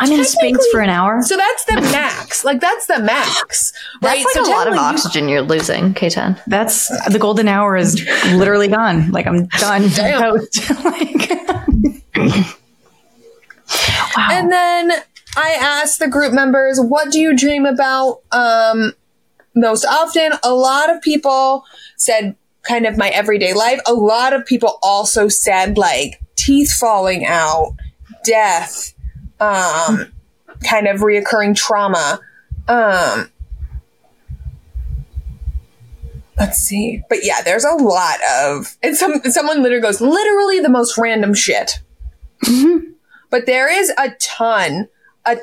I'm in Spinks for an hour. so that's the max. Like that's the max, that's right? like so a lot of you- oxygen you're losing, K10. That's the golden hour is literally gone. Like I'm done. Damn. Toast. like, wow. And then I asked the group members, what do you dream about um, most often? A lot of people said kind of my everyday life. A lot of people also said like teeth falling out, death, um, kind of reoccurring trauma. Um, let's see. But yeah, there's a lot of, and some, someone literally goes, literally the most random shit but there is a ton, a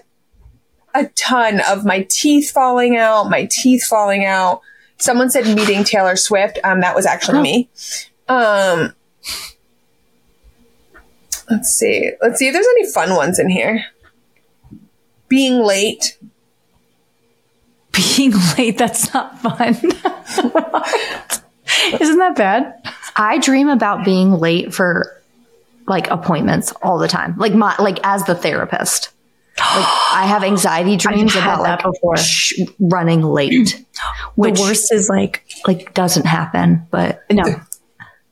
a ton of my teeth falling out, my teeth falling out. Someone said meeting Taylor Swift. Um, that was actually me. Um, let's see. Let's see if there's any fun ones in here. Being late. being late, that's not fun. Isn't that bad? I dream about being late for like appointments all the time. Like my like as the therapist. Like I have anxiety dreams had about that like before. sh- running late, which the worst is like like doesn't happen. But no.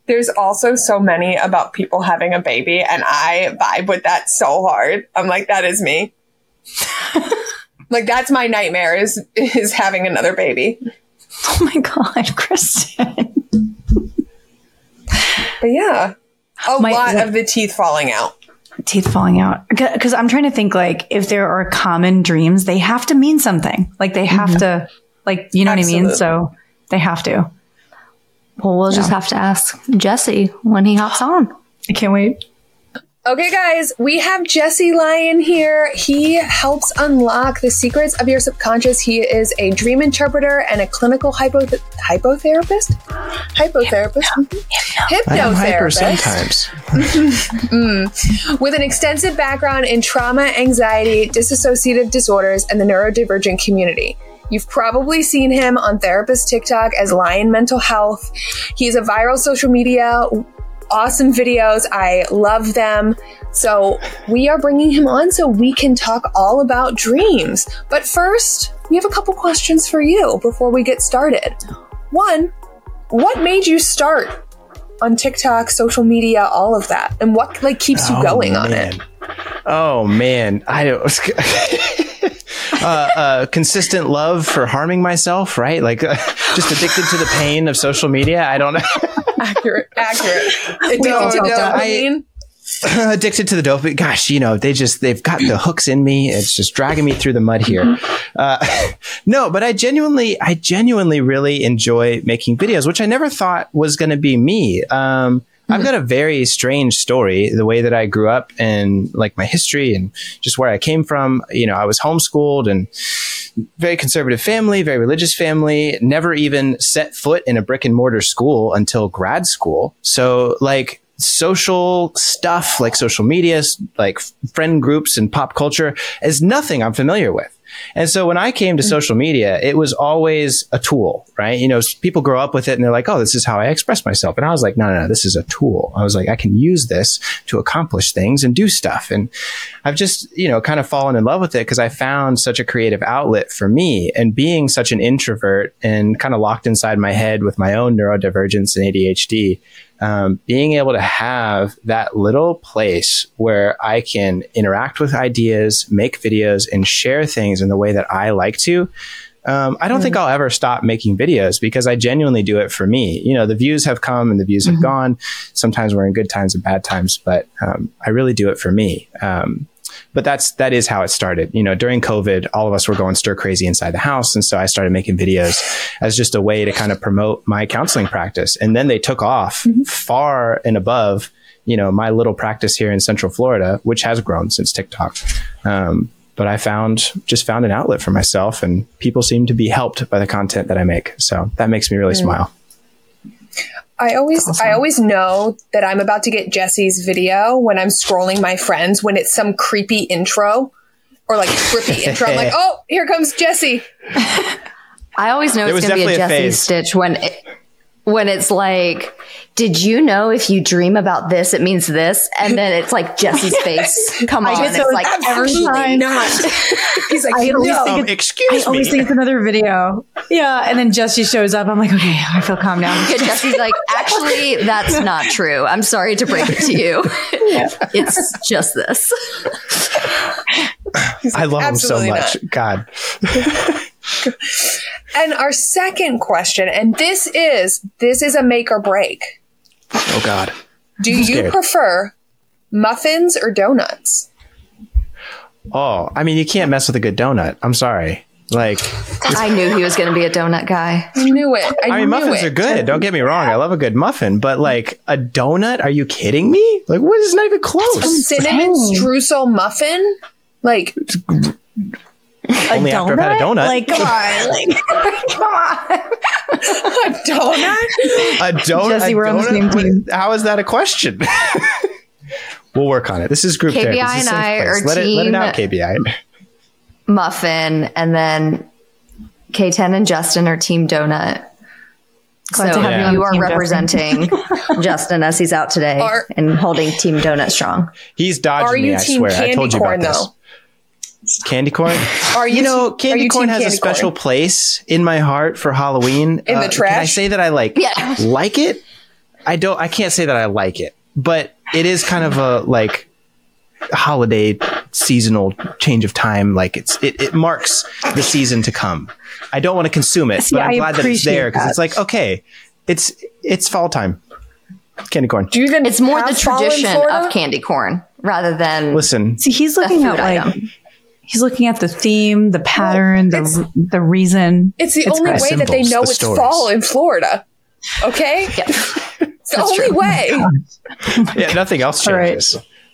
There's also so many about people having a baby, and I vibe with that so hard. I'm like, that is me. like that's my nightmare is is having another baby. Oh my god, Kristen. But yeah, a My- lot of the teeth falling out. Teeth falling out. Because I'm trying to think like if there are common dreams, they have to mean something. Like they have mm-hmm. to, like, you know what I mean? So they have to. Well, we'll just have to ask Jesse when he hops on. I can't wait. Okay, guys, we have Jesse Lyon here. He helps unlock the secrets of your subconscious. He is a dream interpreter and a clinical hypo hypotherapist. Hypotherapist. Mhm. I am hyper Hypnotherapist. sometimes. With an extensive background in trauma, anxiety, dissociative disorders, and the neurodivergent community. You've probably seen him on Therapist TikTok as Lyon Mental Health. He's a viral social media, awesome videos. I love them. So we are bringing him on so we can talk all about dreams. But first, we have a couple questions for you before we get started. One, what made you start on TikTok, social media, all of that? And what like keeps you Oh, going on it? Oh man, I don't. uh, uh, consistent love for harming myself, right? Like uh, just addicted to the pain of social media. I don't know. Accurate, accurate. We all Addicted to felt that. dopamine. addicted to the dopamine. Gosh, you know, they just, they've got the hooks in me. It's just dragging me through the mud here. Uh, no, but I genuinely, I genuinely really enjoy making videos, which I never thought was going to be me. Um, I've got a very strange story, the way that I grew up and like my history and just where I came from. You know, I was homeschooled and very conservative family, very religious family, never even set foot in a brick and mortar school until grad school. So like social stuff like social media, like friend groups and pop culture is nothing I'm familiar with. And so when I came to mm-hmm. social media, it was always a tool, right? You know, people grow up with it and they're like, oh, this is how I express myself. And I was like, no, no, no, this is a tool. I was like, I can use this to accomplish things and do stuff. And I've just, you know, kind of fallen in love with it because I found such a creative outlet for me. And being such an introvert and kind of locked inside my head with my own neurodivergence and ADHD, um, being able to have that little place where I can interact with ideas, make videos, and share things in the way that I like to. Um, I don't think I'll ever stop making videos because I genuinely do it for me. You know, the views have come and the views have gone. Sometimes we're in good times and bad times, but um, I really do it for me. Um, but that's that is how it started. You know, during COVID, all of us were going stir crazy inside the house, and so I started making videos as just a way to kind of promote my counseling practice. And then they took off far and above, you know, my little practice here in Central Florida, which has grown since TikTok. Um, but I found just found an outlet for myself, and people seem to be helped by the content that I make. So that makes me really smile. I always I always know that I'm about to get Jesse's video when I'm scrolling my friends when it's some creepy intro or like trippy intro. I'm like, oh, here comes Jesse. I always know There it's going to be a Jesse stitch when it, when it's like, did you know if you dream about this, it means this? And then it's like Jesse's face come on. get It's so like every Absolutely time. not. He's like, I always no. think Um, excuse I always me. think it's another video. Yeah. And then Jesse shows up. I'm like, okay, I feel calm now. And Jesse's like, actually, that's not true. I'm sorry to break it to you. it's just this. I love him so absolutely much. God. And our second question, and this is this is a make or break. Oh God. Do you scared. prefer muffins or donuts? Oh, I mean, you can't mess with a good donut. I'm sorry. Like, I knew he was going to be a donut guy. I knew it. I, I mean, knew muffins it. are good. Don't get me wrong. I love a good muffin, but like a donut? Are you kidding me? Like, what is not even close? Cinnamon streusel muffin? Like Only after I've had a donut. Like, come on. Like, come on. a donut? a donut. Jesse, a we're on the same team. How is that a question? we'll work on it. This is group KBI therapy. This is and I place. are let it let it out, KBI. Muffin, and then K10 and Justin are Team Donut. Glad so to have you you are representing Justin as he's out today Are- and holding Team Donut strong. He's dodging Are me. you I team swear. I candy told you corn about this. though? Candy corn. Are you, You know, candy you corn team has a special corn? place in my heart for Halloween. In the Uh, Can I say that I like Yeah. like it? I don't. I can't say that I like it, but it is kind of a like holiday seasonal change of time. Like it's it, it marks the season to come. I don't want to consume it, See, but I'm I glad that it's there because it's like okay, it's it's fall time. Candy corn. Do you even It's more the have fall in tradition of candy corn rather than Listen, See, he's looking at like item. he's looking at the theme, the pattern, it's- the the reason. It's the It's only great. way that they know the it's stories. fall in Florida. Okay? Yeah. It's the only way. Oh yeah, nothing else All right.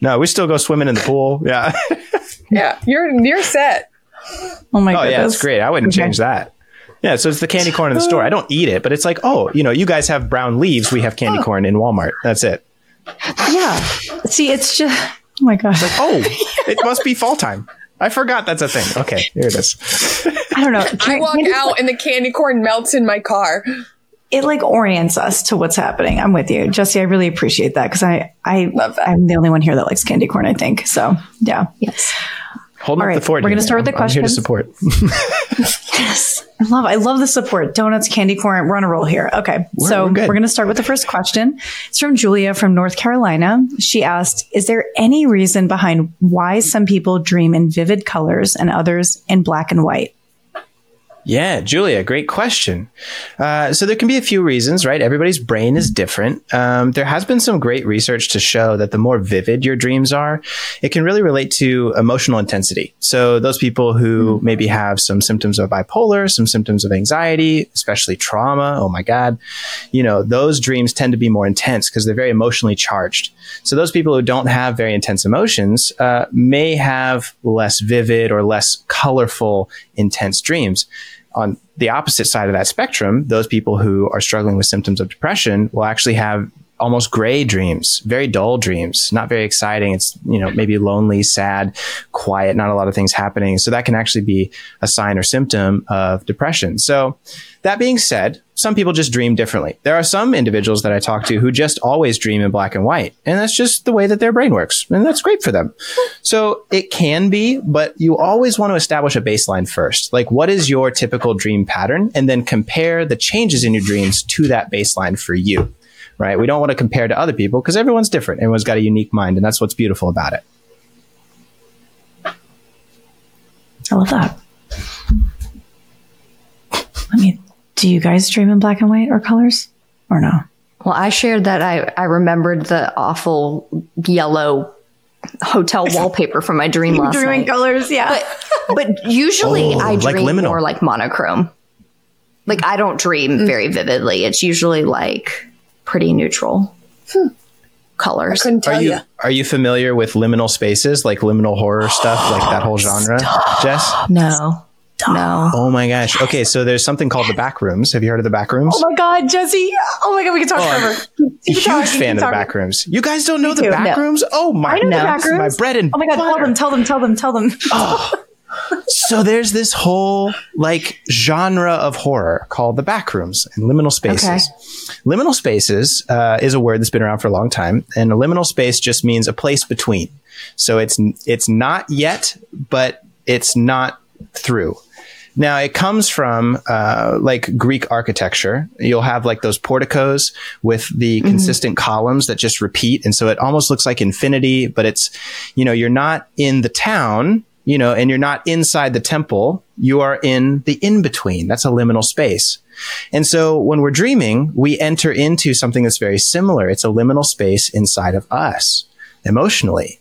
Changes. No, we still go swimming in the pool. Yeah. Yeah. You're you're set. Oh my god. Oh goodness. yeah, it's great. I wouldn't Okay. change that. Yeah, so it's the candy corn in the store. I don't eat it, but it's like, oh, you know, you guys have brown leaves. We have candy corn in Walmart. That's it. Yeah. See, it's just oh my gosh. Oh, it must be fall time. I forgot that's a thing. Okay, here it is. I don't know. I walk out and the candy corn melts in my car. It like orients us to what's happening. I'm with you, Jesse. I really appreciate that because I I Love that. I'm the only one here that likes candy corn. I think so. Yeah. yes. Holding All up right, the fort. we're gonna start with the I'm- I'm here to questions. support. Yes. I love I love the support. Donuts, candy corn. We're on a roll here. Okay. so we're we're going to start with the first question. It's from Julia from North Carolina. She asked, is there any reason behind why some people dream in vivid colors and others in black and white? Yeah, Julia, great question. Uh, so there can be a few reasons, right? Everybody's brain is different. Um, there has been some great research to show that the more vivid your dreams are, it can really relate to emotional intensity. So those people who maybe have some symptoms of bipolar, some symptoms of anxiety, especially trauma. Oh my God. You know, those dreams tend to be more intense because they're very emotionally charged. So those people who don't have very intense emotions uh, may have less vivid or less colorful, intense dreams. On the opposite side of that spectrum, those people who are struggling with symptoms of depression will actually have almost gray dreams, very dull dreams, not very exciting. It's, you know, maybe lonely, sad, quiet, not a lot of things happening. So that can actually be a sign or symptom of depression. So that being said, some people just dream differently. There are some individuals that I talk to who just always dream in black and white, and that's just the way that their brain works, and that's great for them. So it can be, but you always want to establish a baseline first. Like, what is your typical dream pattern? And then compare the changes in your dreams to that baseline for you, right? We don't want to compare to other people because everyone's different. Everyone's got a unique mind, and that's what's beautiful about it. I love that. I mean, do you guys dream in black and white or colors or no? Well, I shared that I, I remembered the awful yellow hotel wallpaper from my dream last night. colors, yeah. But usually Oh, I like dream liminal. more like monochrome. Like I don't dream mm. very vividly. It's usually like pretty neutral hmm. colors. Couldn't tell Are you you. are you familiar with liminal spaces, like liminal horror stuff, like that whole genre, Jess? No. No. Oh my gosh. Okay, so there's something called the back rooms. Have you heard of the back rooms? oh my God, Jesse. Oh my God, we can talk forever. Keep Huge talking, fan of the back rooms. You guys don't know the too. back No. rooms? Oh my I know No. the back my bread and Oh my God, tell them, tell them, tell them, tell them. So there's this whole like genre of horror called the back rooms and liminal spaces. Liminal spaces uh, is a word that's been around for a long time, and a liminal space just means a place between. So it's it's not yet, but it's not through. Now it comes from uh, like Greek architecture. You'll have like those porticos with the consistent columns that just repeat, and so it almost looks like infinity. But it's, you know, you're not in the town, you know, and you're not inside the temple. You are in the in between. That's a liminal space. And so when we're dreaming, we enter into something that's very similar. It's a liminal space inside of us emotionally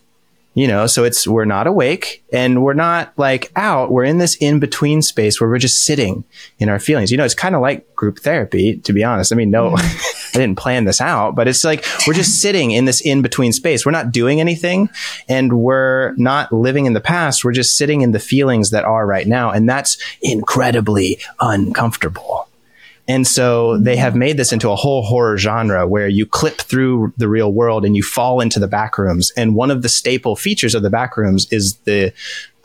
you know so it's we're not awake and we're not like out. We're in this in between space where we're just sitting in our feelings. You know it's kind of like group therapy to be honest. I mean no mm-hmm. i didn't plan this out but it's like we're just sitting in this in between space. We're not doing anything and we're not living in the past. We're just sitting in the feelings that are right now and that's incredibly uncomfortable and so they have made this into a whole horror genre where you clip through the real world and you fall into the back rooms. And one of the staple features of the back rooms is the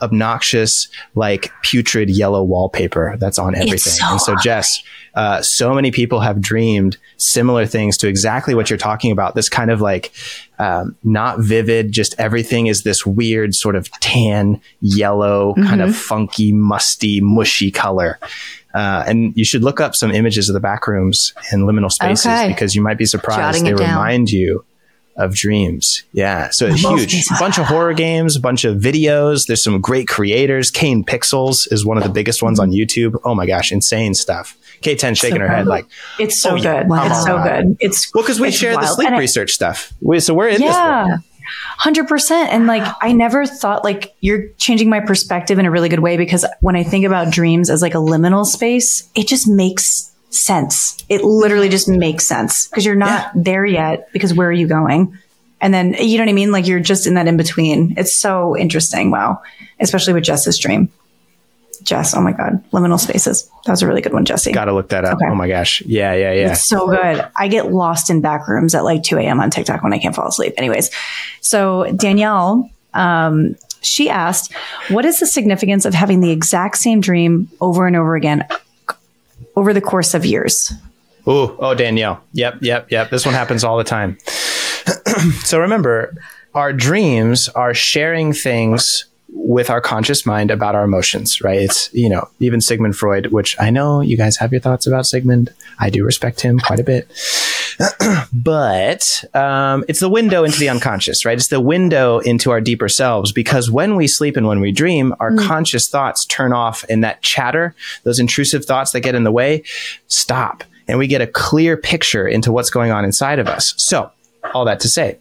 obnoxious, like putrid yellow wallpaper that's on everything. so and so, Jess, uh, so many people have dreamed similar things to exactly what you're talking about. This kind of like um, not vivid, just everything is this weird sort of tan, yellow, kind of funky, musty, mushy color. Uh, and you should look up some images of the back rooms and liminal spaces Okay. because you might be surprised. Jotting they it remind you of dreams. Yeah. So it's huge. A bunch of horror games, a bunch of videos. There's some great creators. Kane Pixels is one of the biggest ones on YouTube. Oh my gosh, insane stuff. K10 shaking So her head like, It's so Oh, yeah. good. It's so good. It's well, because we share the sleep research stuff. We, so we're in this. Yeah. world. Hundred percent. And like, I never thought like you're changing my perspective in a really good way because when I think about dreams as like a liminal space, it just makes sense. It literally just makes sense because you're not there yet because where are you going? And then, you know what I mean? Like you're just in that in between. It's so interesting. Wow. Especially with Jess's dream. Jess, oh my God. Liminal spaces. That was a really good one, Jesse. Got to look that up. Okay. Oh my gosh. Yeah, yeah, yeah. It's so good. I get lost in back rooms at like 2 a.m. on TikTok when I can't fall asleep. Anyways, so Danielle, um, she asked, What is the significance of having the exact same dream over and over again over the course of years? Oh, oh, Danielle. Yep, yep, yep. This one happens all the time. so remember, our dreams are sharing things with our conscious mind about our emotions, right? It's, you know, even Sigmund Freud, which I know you guys have your thoughts about Sigmund. I do respect him quite a bit. but um, it's the window into the unconscious, right? It's the window into our deeper selves because when we sleep and when we dream, our conscious thoughts turn off and that chatter, those intrusive thoughts that get in the way, stop. And we get a clear picture into what's going on inside of us. So, all that to say,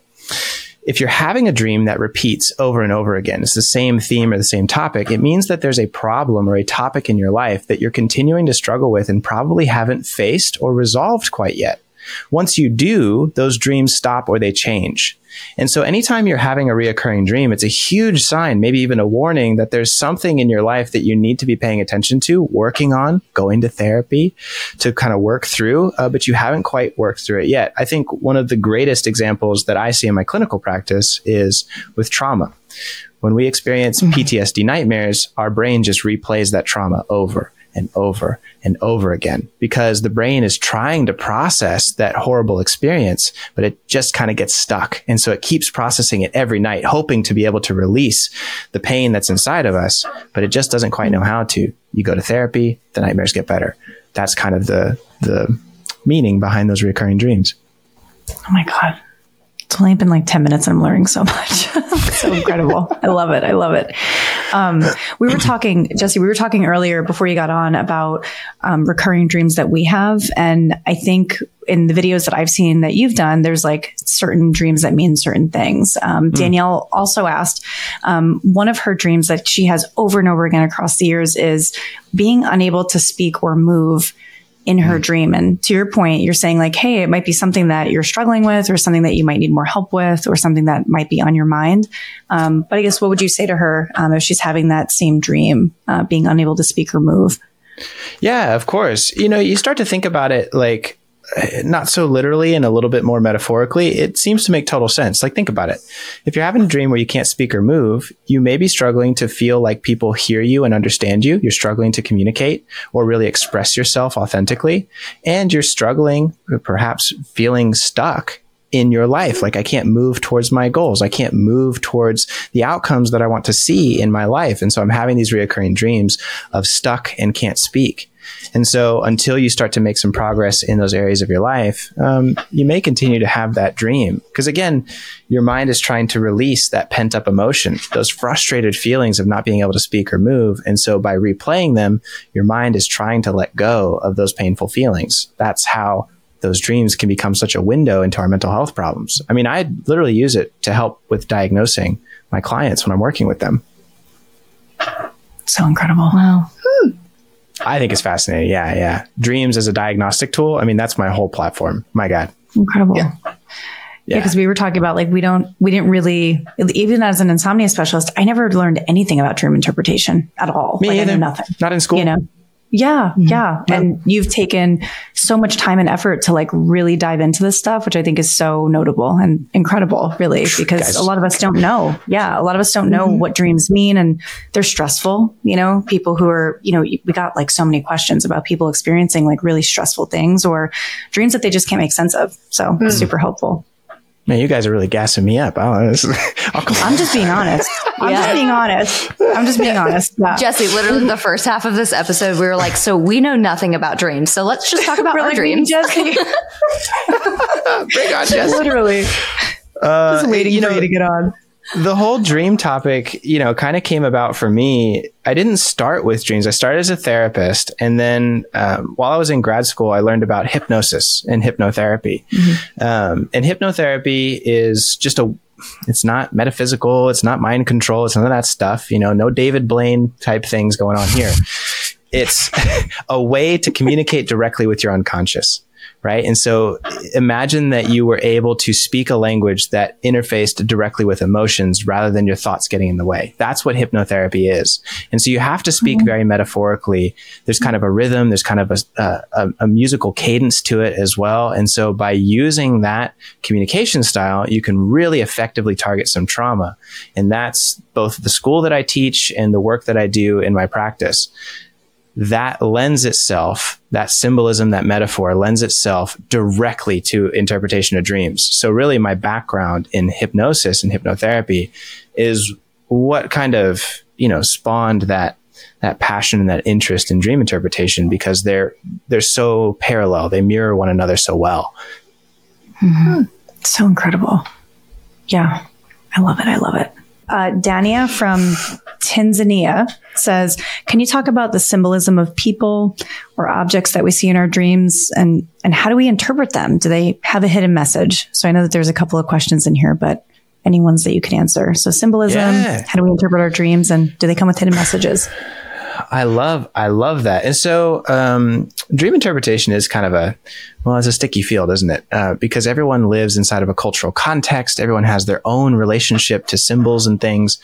if you're having a dream that repeats over and over again, it's the same theme or the same topic, it means that there's a problem or a topic in your life that you're continuing to struggle with and probably haven't faced or resolved quite yet. Once you do, those dreams stop or they change. And so anytime you're having a reoccurring dream, it's a huge sign, maybe even a warning that there's something in your life that you need to be paying attention to, working on, going to therapy to kind of work through, uh, but you haven't quite worked through it yet. I think one of the greatest examples that I see in my clinical practice is with trauma. When we experience PTSD nightmares, our brain just replays that trauma over and over and over again because the brain is trying to process that horrible experience, but it just kind of gets stuck. And so it keeps processing it every night, hoping to be able to release the pain that's inside of us, but it just doesn't quite know how to. You go to therapy, the nightmares get better. That's kind of the, the meaning behind those recurring dreams. Oh my God. It's only been like 10 minutes and I'm learning so much. so incredible. I love it. I love it. Um, we were talking, Jesse, we were talking earlier before you got on about um, recurring dreams that we have. And I think in the videos that I've seen that you've done, there's like certain dreams that mean certain things. Um, Danielle also asked um, one of her dreams that she has over and over again across the years is being unable to speak or move in her dream. And to your point, you're saying like, hey, it might be something that you're struggling with or something that you might need more help with or something that might be on your mind. Um, but I guess what would you say to her um, if she's having that same dream, uh, being unable to speak or move? Yeah, of course. You know, you start to think about it like not so literally and a little bit more metaphorically, it seems to make total sense. Like, think about it. If you're having a dream where you can't speak or move, you may be struggling to feel like people hear you and understand you. You're struggling to communicate or really express yourself authentically. And you're struggling, perhaps feeling stuck in your life. Like I can't move towards my goals. I can't move towards the outcomes that I want to see in my life. And so I'm having these reoccurring dreams of stuck and can't speak. And so until you start to make some progress in those areas of your life, um, you may continue to have that dream. Because again, your mind is trying to release that pent up emotion, those frustrated feelings of not being able to speak or move. And so by replaying them, your mind is trying to let go of those painful feelings. That's how those dreams can become such a window into our mental health problems. I mean, I literally use it to help with diagnosing my clients when I'm working with them. So incredible. Wow. I think it's fascinating. Yeah, yeah. Dreams as a diagnostic tool. I mean, that's my whole platform. My God. Incredible. Yeah. Yeah, because we were talking about like we don't we didn't really even as an insomnia specialist, I never learned anything about dream interpretation at all. Me like I either. knew nothing. Not in school. You know? Mm-hmm. Yeah, yeah. And you've taken so much time and effort to like really dive into this stuff, which I think is so notable and incredible, really, because Guys. a lot of us don't know. Yeah, a lot of us don't know mm-hmm. what dreams mean and they're stressful. You know, people who are, you know, we got like so many questions about people experiencing like really stressful things or dreams that they just can't make sense of. So it's super helpful. Man, you guys are really gassing me up. I'll, I'll come I'm just being honest. I'm just being honest. I'm just being honest. Yeah. Jesse, literally the first half of this episode, we were like, so we know nothing about dreams. So let's just talk about our dreams. Jesse. Bring on Jess. Literally. Uh, Just waiting you for you to get on. The whole dream topic, you know, kind of came about for me. I didn't start with dreams. I started as a therapist. And then um, while I was in grad school, I learned about hypnosis and hypnotherapy. Um, and hypnotherapy is just a, it's not metaphysical. It's not mind control. It's none of that stuff. You know, no David Blaine type things going on here. It's a way to communicate directly with your unconscious right? And so imagine that you were able to speak a language that interfaced directly with emotions rather than your thoughts getting in the way. That's what hypnotherapy is. And so you have to speak mm-hmm. very metaphorically. There's kind of a rhythm, there's kind of a, a, a musical cadence to it as well. And so by using that communication style, you can really effectively target some trauma. And that's both the school that I teach and the work that I do in my practice that lends itself, that symbolism, that metaphor lends itself directly to interpretation of dreams. So really my background in hypnosis and hypnotherapy is what kind of, you know, spawned that that passion and that interest in dream interpretation because they're they're so parallel. They mirror one another so well. Mm-hmm. So incredible. Yeah. I love it. I love it. Uh, Dania from Tanzania says, Can you talk about the symbolism of people or objects that we see in our dreams and, and how do we interpret them? Do they have a hidden message? So I know that there's a couple of questions in here, but any ones that you can answer. So symbolism, Yeah. how do we interpret our dreams and do they come with hidden messages? I love, I love that. And so, um, dream interpretation is kind of a, well, it's a sticky field, isn't it? Uh, because everyone lives inside of a cultural context. Everyone has their own relationship to symbols and things.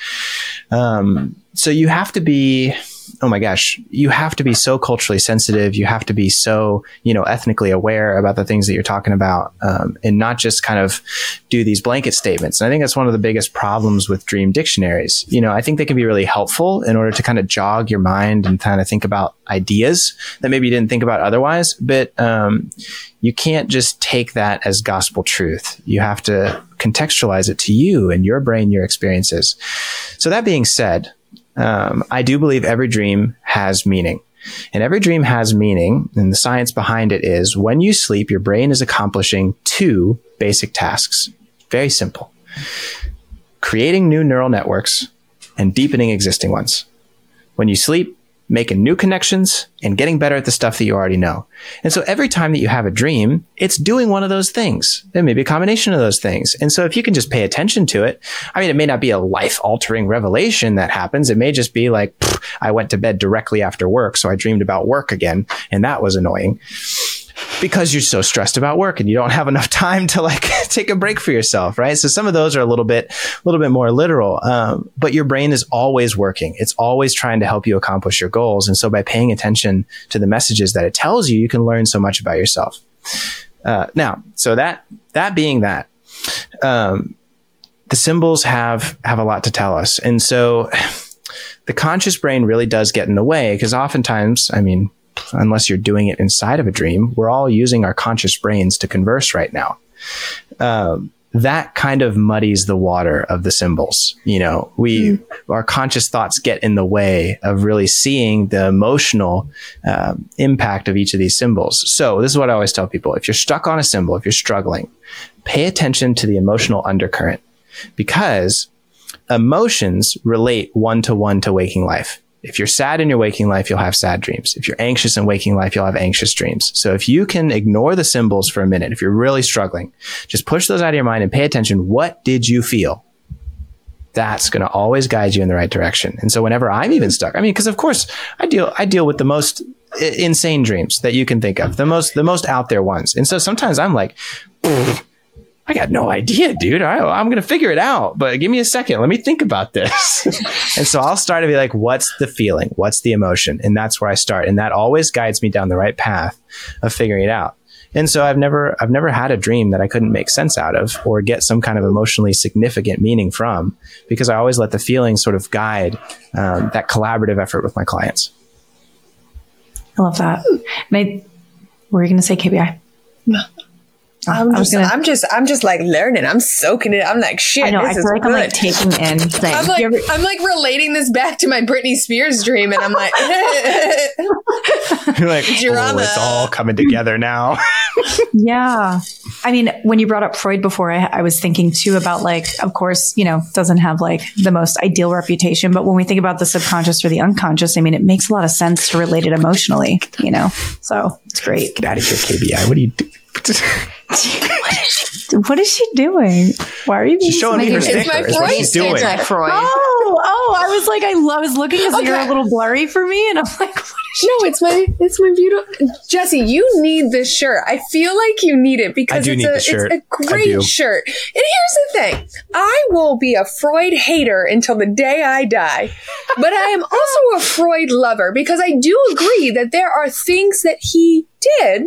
Um, so you have to be, oh my gosh, you have to be so culturally sensitive. You have to be so, you know, ethnically aware about the things that you're talking about, um, and not just kind of do these blanket statements. And I think that's one of the biggest problems with dream dictionaries. You know, I think they can be really helpful in order to kind of jog your mind and kind of think about ideas that maybe you didn't think about otherwise. But, um, you can't just take that as gospel truth. You have to contextualize it to you and your brain, your experiences. So that being said, um, I do believe every dream has meaning. And every dream has meaning. And the science behind it is when you sleep, your brain is accomplishing two basic tasks. Very simple. Creating new neural networks and deepening existing ones. When you sleep, making new connections and getting better at the stuff that you already know. And so every time that you have a dream, it's doing one of those things. There may be a combination of those things. And so if you can just pay attention to it, I mean, it may not be a life altering revelation that happens. It may just be like, I went to bed directly after work. So I dreamed about work again. And that was annoying because you're so stressed about work and you don't have enough time to like take a break for yourself, right? So some of those are a little bit, a little bit more literal. Um, but your brain is always working. It's always trying to help you accomplish your goals. And so by paying attention to the messages that it tells you, you can learn so much about yourself. Uh, now, so that, that being that, um, the symbols have, have a lot to tell us. And so the conscious brain really does get in the way because oftentimes, I mean, unless you're doing it inside of a dream, we're all using our conscious brains to converse right now. Um, that kind of muddies the water of the symbols. You know, we, our conscious thoughts get in the way of really seeing the emotional um, impact of each of these symbols. So this is what I always tell people. If you're stuck on a symbol, if you're struggling, pay attention to the emotional undercurrent because emotions relate one to one to waking life. If you're sad in your waking life, you'll have sad dreams. If you're anxious in waking life, you'll have anxious dreams. So if you can ignore the symbols for a minute, if you're really struggling, just push those out of your mind and pay attention. What did you feel? That's going to always guide you in the right direction. And so whenever I'm even stuck, I mean, because of course I deal, I deal with the most insane dreams that you can think of, the most, the most out there ones. And so sometimes I'm like, I got no idea, dude. I, I'm going to figure it out, but give me a second. Let me think about this. and so I'll start to be like, what's the feeling? What's the emotion? And that's where I start. And that always guides me down the right path of figuring it out. And so I've never, I've never had a dream that I couldn't make sense out of or get some kind of emotionally significant meaning from because I always let the feeling sort of guide um, that collaborative effort with my clients. I love that. And I, were you going to say, KBI? Oh, I'm I was just, gonna- I'm just, I'm just like learning. I'm soaking it. I'm like, shit. I know. this I is feel like I'm like taking in. Things. I'm like, ever- I'm like relating this back to my Britney Spears dream, and I'm like, You're like, You're oh, it's all coming together now. yeah. I mean, when you brought up Freud before, I, I was thinking too about like, of course, you know, doesn't have like the most ideal reputation, but when we think about the subconscious or the unconscious, I mean, it makes a lot of sense to relate it emotionally, you know? So it's great. Get out of here, KBI. What are you doing? What is she doing? Why are you being She's showing me her It's sticker. Is what she's doing. Anti Freud. Oh, oh, I was like, I, lo- I was looking as you're a little blurry for me, and I'm like, what is she No, it's my it's my beautiful Jesse. You need this shirt. I feel like you need it because I do it's need a the shirt. it's a I do. great shirt. And here's the thing: I will be a Freud hater until the day I die, but I am also a Freud lover because I do agree that there are things that he did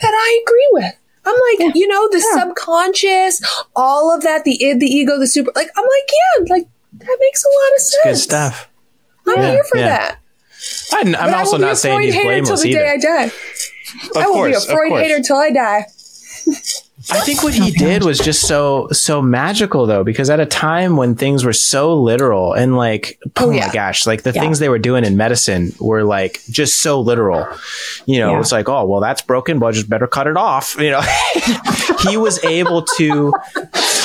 that I agree with. I'm like, you know, the subconscious, all of that, the id, the ego, the super. Like, I'm like, yeah, like that makes a lot of sense. Good stuff. I'm Yeah, here for yeah. that. I'm, But I'm I also will be a not saying Freud he's hater until blameless the day I die. Of I will course, be a of Freud course. hater until I die. I think what he did was just so so magical though, because at a time when things were so literal and like, oh, Oh, my gosh, like the Yeah. things they were doing in medicine were like just so literal. You know, Yeah. it's like, oh well, that's broken, but I just better cut it off. You know, he was able to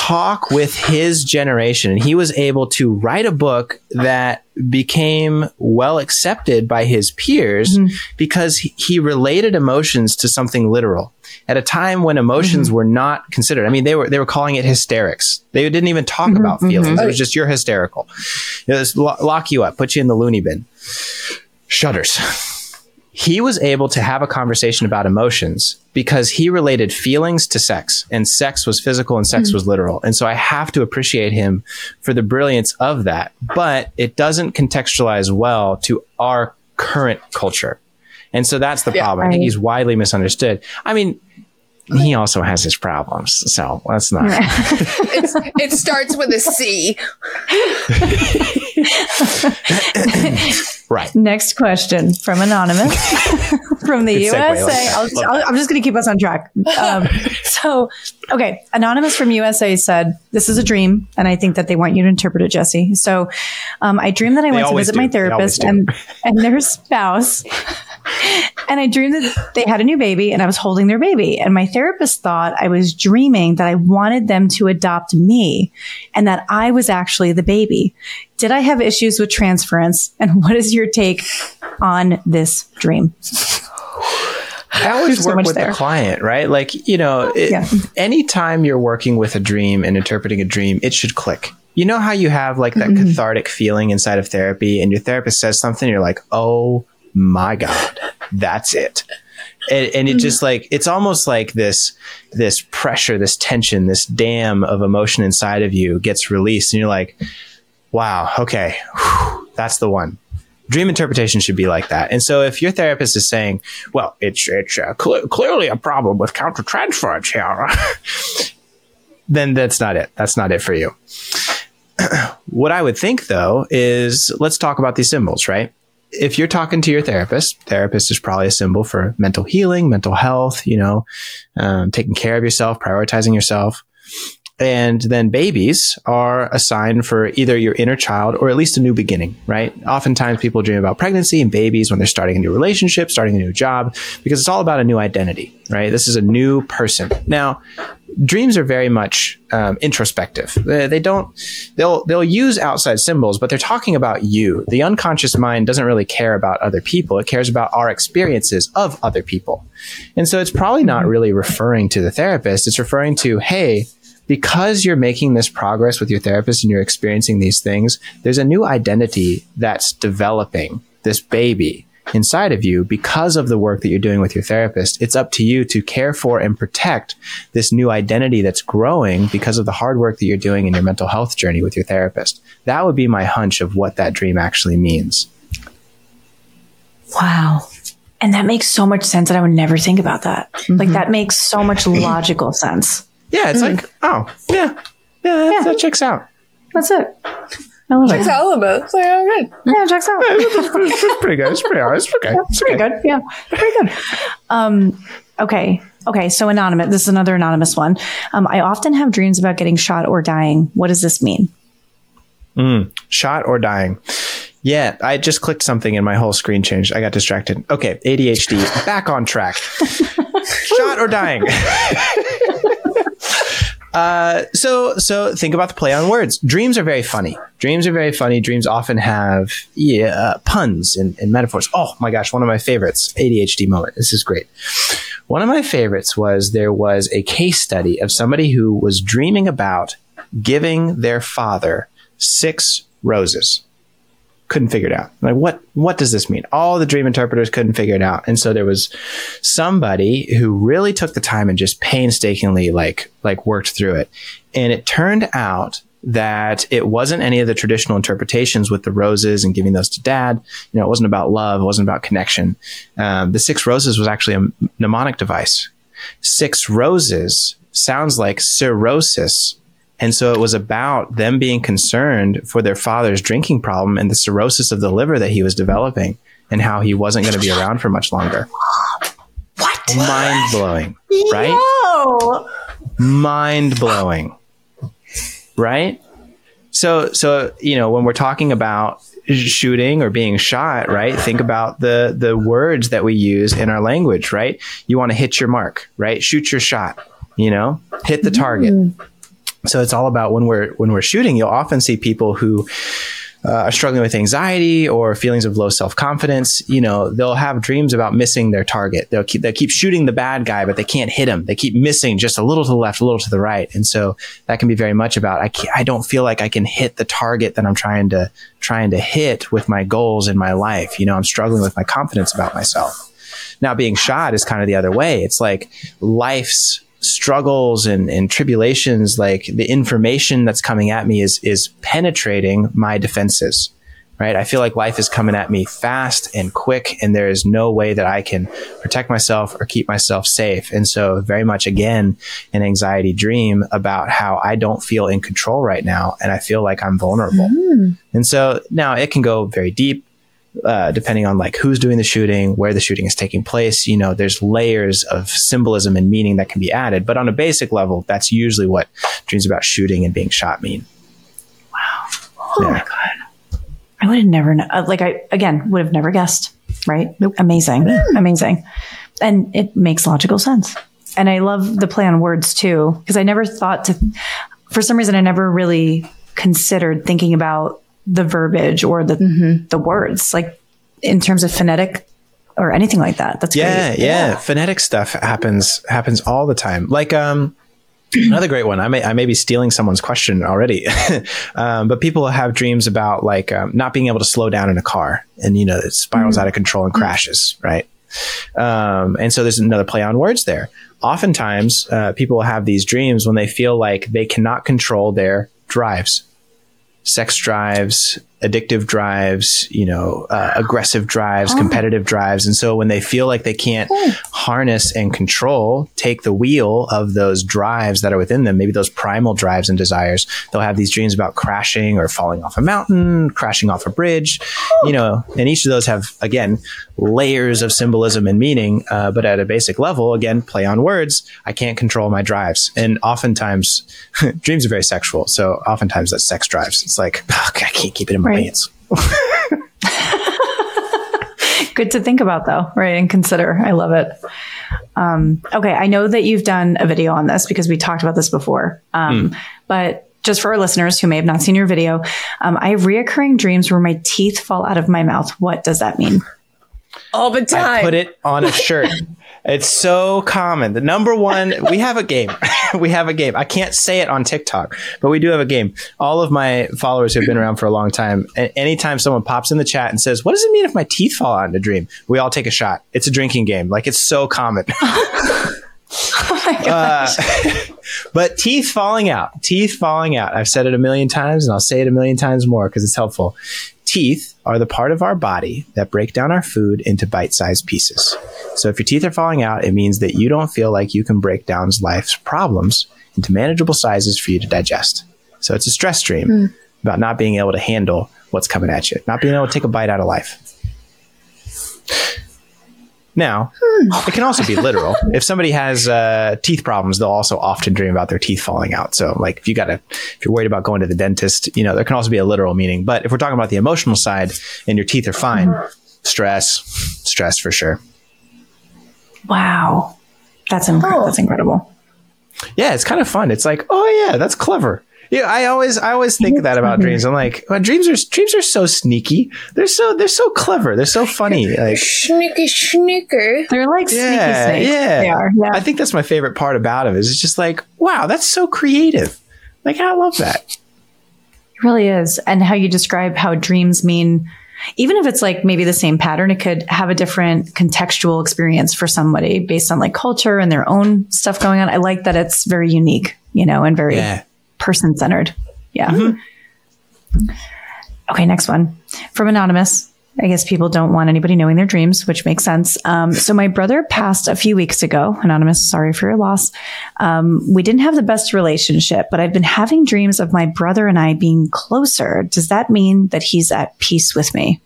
talk with his generation, and he was able to write a book that became well accepted by his peers mm-hmm. because he, related emotions to something literal at a time when emotions mm-hmm. were not considered. I mean, they were they were calling it hysterics. They didn't even talk mm-hmm. about feelings. It was just you're hysterical. It was lo- lock you up, put you in the loony bin. Shudders. He was able to have a conversation about emotions because he related feelings to sex, and sex was physical and sex hmm. was literal. And so I have to appreciate him for the brilliance of that. But it doesn't contextualize well to our current culture. And so that's the Yeah. problem. I think Right. he's widely misunderstood. I mean, he also has his problems. So let's not. It's, it starts with a C. right. Next question from Anonymous from the Good USA. I'll, I'll, I'm just going to keep us on track. Um, so, okay. Anonymous from USA said, This is a dream. And I think that they want you to interpret it, Jesse. So, um, I dreamed that I went to visit do. my therapist and, and their spouse. And I dreamed that they had a new baby and I was holding their baby. And my therapist thought I was dreaming that I wanted them to adopt me and that I was actually the baby. Did I have issues with transference? And what is your take on this dream? I always so work much with there. the client, right? Like, you know, it, Yeah. anytime you're working with a dream and interpreting a dream, it should click. You know how you have like that Mm-hmm. cathartic feeling inside of therapy and your therapist says something, you're like, oh my God, that's it. And, and it just like, it's almost like this, this pressure, this tension, this dam of emotion inside of you gets released and you're like, wow, okay, whew, that's the one. Dream interpretation should be like that. And so if your therapist is saying, well, it's, it's uh, cl- clearly a problem with countertransference here, then that's not it. That's not it for you. what I would think though is let's talk about these symbols, right? If you're talking to your therapist, therapist is probably a symbol for mental healing, mental health, you know, um, taking care of yourself, prioritizing yourself. And then babies are a sign for either your inner child or at least a new beginning, right? Oftentimes people dream about pregnancy and babies when they're starting a new relationship, starting a new job, because it's all about a new identity, right? This is a new person. Now, dreams are very much um, introspective. They, they don't. They'll they'll use outside symbols, but they're talking about you. The unconscious mind doesn't really care about other people. It cares about our experiences of other people, and so it's probably not really referring to the therapist. It's referring to, hey, because you're making this progress with your therapist and you're experiencing these things, there's a new identity that's developing. This baby inside of you because of the work that you're doing with your therapist. It's up to you to care for and protect this new identity that's growing because of the hard work that you're doing in your mental health journey with your therapist. That would be my hunch of what that dream actually means. Wow. And that makes so much sense that I would never think about that. Like mm-hmm. that makes so much logical sense. Yeah, it's like, oh, yeah, yeah, that, Yeah. that checks out. That's it. I love it. It's all about. It's like, oh, good. Yeah, it checks out. it's, it's pretty good. It's pretty honest. Okay. It's pretty good. Yeah, pretty good. Um, okay. Okay. So anonymous. This is another anonymous one. Um, I often have dreams about getting shot or dying. What does this mean? Shot or dying. Yeah, I just clicked something and my whole screen changed. I got distracted. Okay, ADHD, back on track. Shot or dying. Uh, so so think about the play on words. Dreams are very funny. Dreams are very funny. Dreams often have yeah, uh, puns and, and metaphors. Oh my gosh, one of my favorites. ADHD moment. This is great. One of my favorites was there was a case study of somebody who was dreaming about giving their father six roses couldn't figure it out. Like what what does this mean? All the dream interpreters couldn't figure it out. And so there was somebody who really took the time and just painstakingly like like worked through it. And it turned out that it wasn't any of the traditional interpretations with the roses and giving those to dad. You know, it wasn't about love, it wasn't about connection. Um, the six roses was actually a mnemonic device. Six roses sounds like cirrhosis and so it was about them being concerned for their father's drinking problem and the cirrhosis of the liver that he was developing and how he wasn't going to be around for much longer. What? Mind blowing, right? Mind blowing, right? So, so, you know, when we're talking about shooting or being shot, right? Think about the, the words that we use in our language, right? You want to hit your mark, right? Shoot your shot, you know, hit the target. Mm so it's all about when we're when we're shooting you'll often see people who uh, are struggling with anxiety or feelings of low self confidence, you know, they'll have dreams about missing their target. They'll keep, they'll keep shooting the bad guy, but they can't hit him. They keep missing just a little to the left, a little to the right. And so that can be very much about, I I don't feel like I can hit the target that I'm trying to, trying to hit with my goals in my life. You know, I'm struggling with my confidence about myself. Now being shot is kind of the other way. It's like life's struggles and, and tribulations, like the information that's coming at me is, is penetrating my defenses, right? I feel like life is coming at me fast and quick, and there is no way that I can protect myself or keep myself safe. And so, very much again, an anxiety dream about how I don't feel in control right now, and I feel like I'm vulnerable. Mm. And so now it can go very deep uh, depending on like who's doing the shooting, where the shooting is taking place. You know, there's layers of symbolism and meaning that can be added. But on a basic level, that's usually what dreams about shooting and being shot mean. Wow. Oh yeah. my God. I would have never, uh, like, I, again, would have never guessed, right? Nope. Amazing. Amazing. And it makes logical sense. And I love the play on words too, because I never thought to, for some reason, I never really considered thinking about the verbiage or the mm-hmm. the words, like in terms of phonetic or anything like that. That's yeah, yeah, yeah. Phonetic stuff happens happens all the time. Like um, another great one. I may I may be stealing someone's question already, um, but people have dreams about like um, not being able to slow down in a car, and you know it spirals mm-hmm. out of control and crashes, right? Um, and so there's another play on words there. Oftentimes, uh, people have these dreams when they feel like they cannot control their drives sex drives, addictive drives, you know, uh, aggressive drives, oh. competitive drives. And so when they feel like they can't harness and control, take the wheel of those drives that are within them, maybe those primal drives and desires, they'll have these dreams about crashing or falling off a mountain, crashing off a bridge, oh. you know, and each of those have, again, layers of symbolism and meaning. Uh, but at a basic level, again, play on words. I can't control my drives. And oftentimes dreams are very sexual. So oftentimes that's sex drives. It's like, oh, I can't keep it in my right. Good to think about, though, right? And consider. I love it. Um, okay, I know that you've done a video on this because we talked about this before. Um, mm. But just for our listeners who may have not seen your video, um, I have reoccurring dreams where my teeth fall out of my mouth. What does that mean? All the time. I put it on a shirt. It's so common. The number one, we have a game. we have a game. I can't say it on TikTok, but we do have a game. All of my followers who have been around for a long time, and anytime someone pops in the chat and says, What does it mean if my teeth fall out in a dream? We all take a shot. It's a drinking game. Like it's so common. oh uh, but teeth falling out, teeth falling out. I've said it a million times and I'll say it a million times more because it's helpful. Teeth are the part of our body that break down our food into bite sized pieces. So if your teeth are falling out, it means that you don't feel like you can break down life's problems into manageable sizes for you to digest. So it's a stress dream mm. about not being able to handle what's coming at you, not being able to take a bite out of life. Now, it can also be literal. if somebody has uh, teeth problems, they'll also often dream about their teeth falling out. So, like, if you got to, if you're worried about going to the dentist, you know, there can also be a literal meaning. But if we're talking about the emotional side and your teeth are fine, stress, stress for sure. Wow, that's inc- oh. that's incredible. Yeah, it's kind of fun. It's like, oh yeah, that's clever. Yeah, I always I always think that about dreams. I'm like, well, dreams are dreams are so sneaky. They're so they're so clever. They're so funny. Like Sneaky, sneaker. They're like yeah, sneaky snakes. yeah. They are. Yeah. I think that's my favorite part about it. Is it's just like, wow, that's so creative. Like I love that. It really is. And how you describe how dreams mean, even if it's like maybe the same pattern, it could have a different contextual experience for somebody based on like culture and their own stuff going on. I like that it's very unique, you know, and very Yeah. Person centered. Yeah. Okay, next one from Anonymous. I guess people don't want anybody knowing their dreams, which makes sense. Um, so my brother passed a few weeks ago. Anonymous, sorry for your loss. Um, we didn't have the best relationship, but I've been having dreams of my brother and I being closer. Does that mean that he's at peace with me?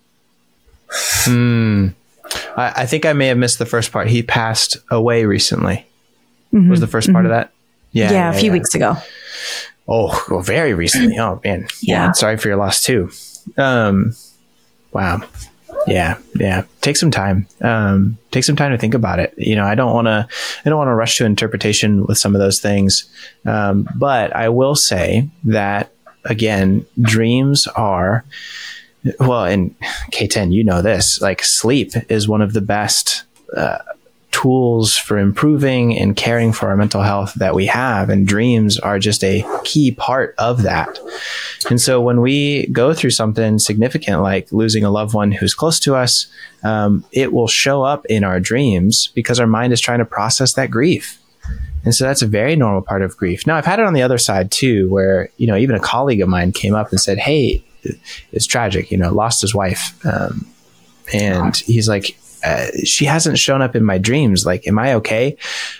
I, I think I may have missed the first part. He passed away recently. Was the 1st part of that? Yeah, Mm-hmm. Yeah, a few yeah. weeks ago. Oh, well, very recently. Oh man. Yeah. Sorry for your loss too. Um, wow. Yeah, yeah. Take some time. Um, take some time to think about it. You know, I don't want to. I don't want to rush to interpretation with some of those things. Um, but I will say that again, dreams are well. in K10, you know this. Like sleep is one of the best uh, tools for improving and caring for our mental health that we have. And dreams are just a key part of that. And so when we go through something significant like losing a loved one who's close to us, um, it will show up in our dreams because our mind is trying to process that grief. And so that's a very normal part of grief. Now, I've had it on the other side too, where, you know, even a colleague of mine came up and said, Hey, it's tragic, you know, lost his wife. Um, and he's like, uh, she hasn't shown up in my dreams. Like, am I okay?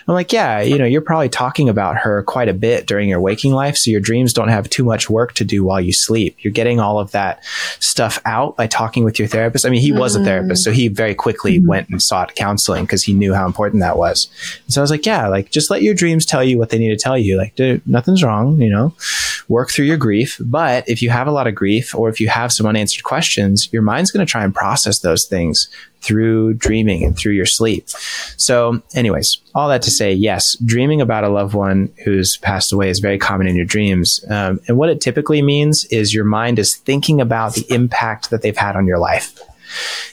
I'm like, yeah, you know, you're probably talking about her quite a bit during your waking life. So your dreams don't have too much work to do while you sleep. You're getting all of that stuff out by talking with your therapist. I mean, he was a therapist, so he very quickly went and sought counseling because he knew how important that was. And so I was like, yeah, like just let your dreams tell you what they need to tell you. Like, dude, nothing's wrong, you know, work through your grief. But if you have a lot of grief or if you have some unanswered questions, your mind's going to try and process those things through dreaming and through your sleep. So, anyways, all that to say, yes, dreaming about a loved one who's passed away is very common in your dreams. Um, and what it typically means is your mind is thinking about the impact that they've had on your life.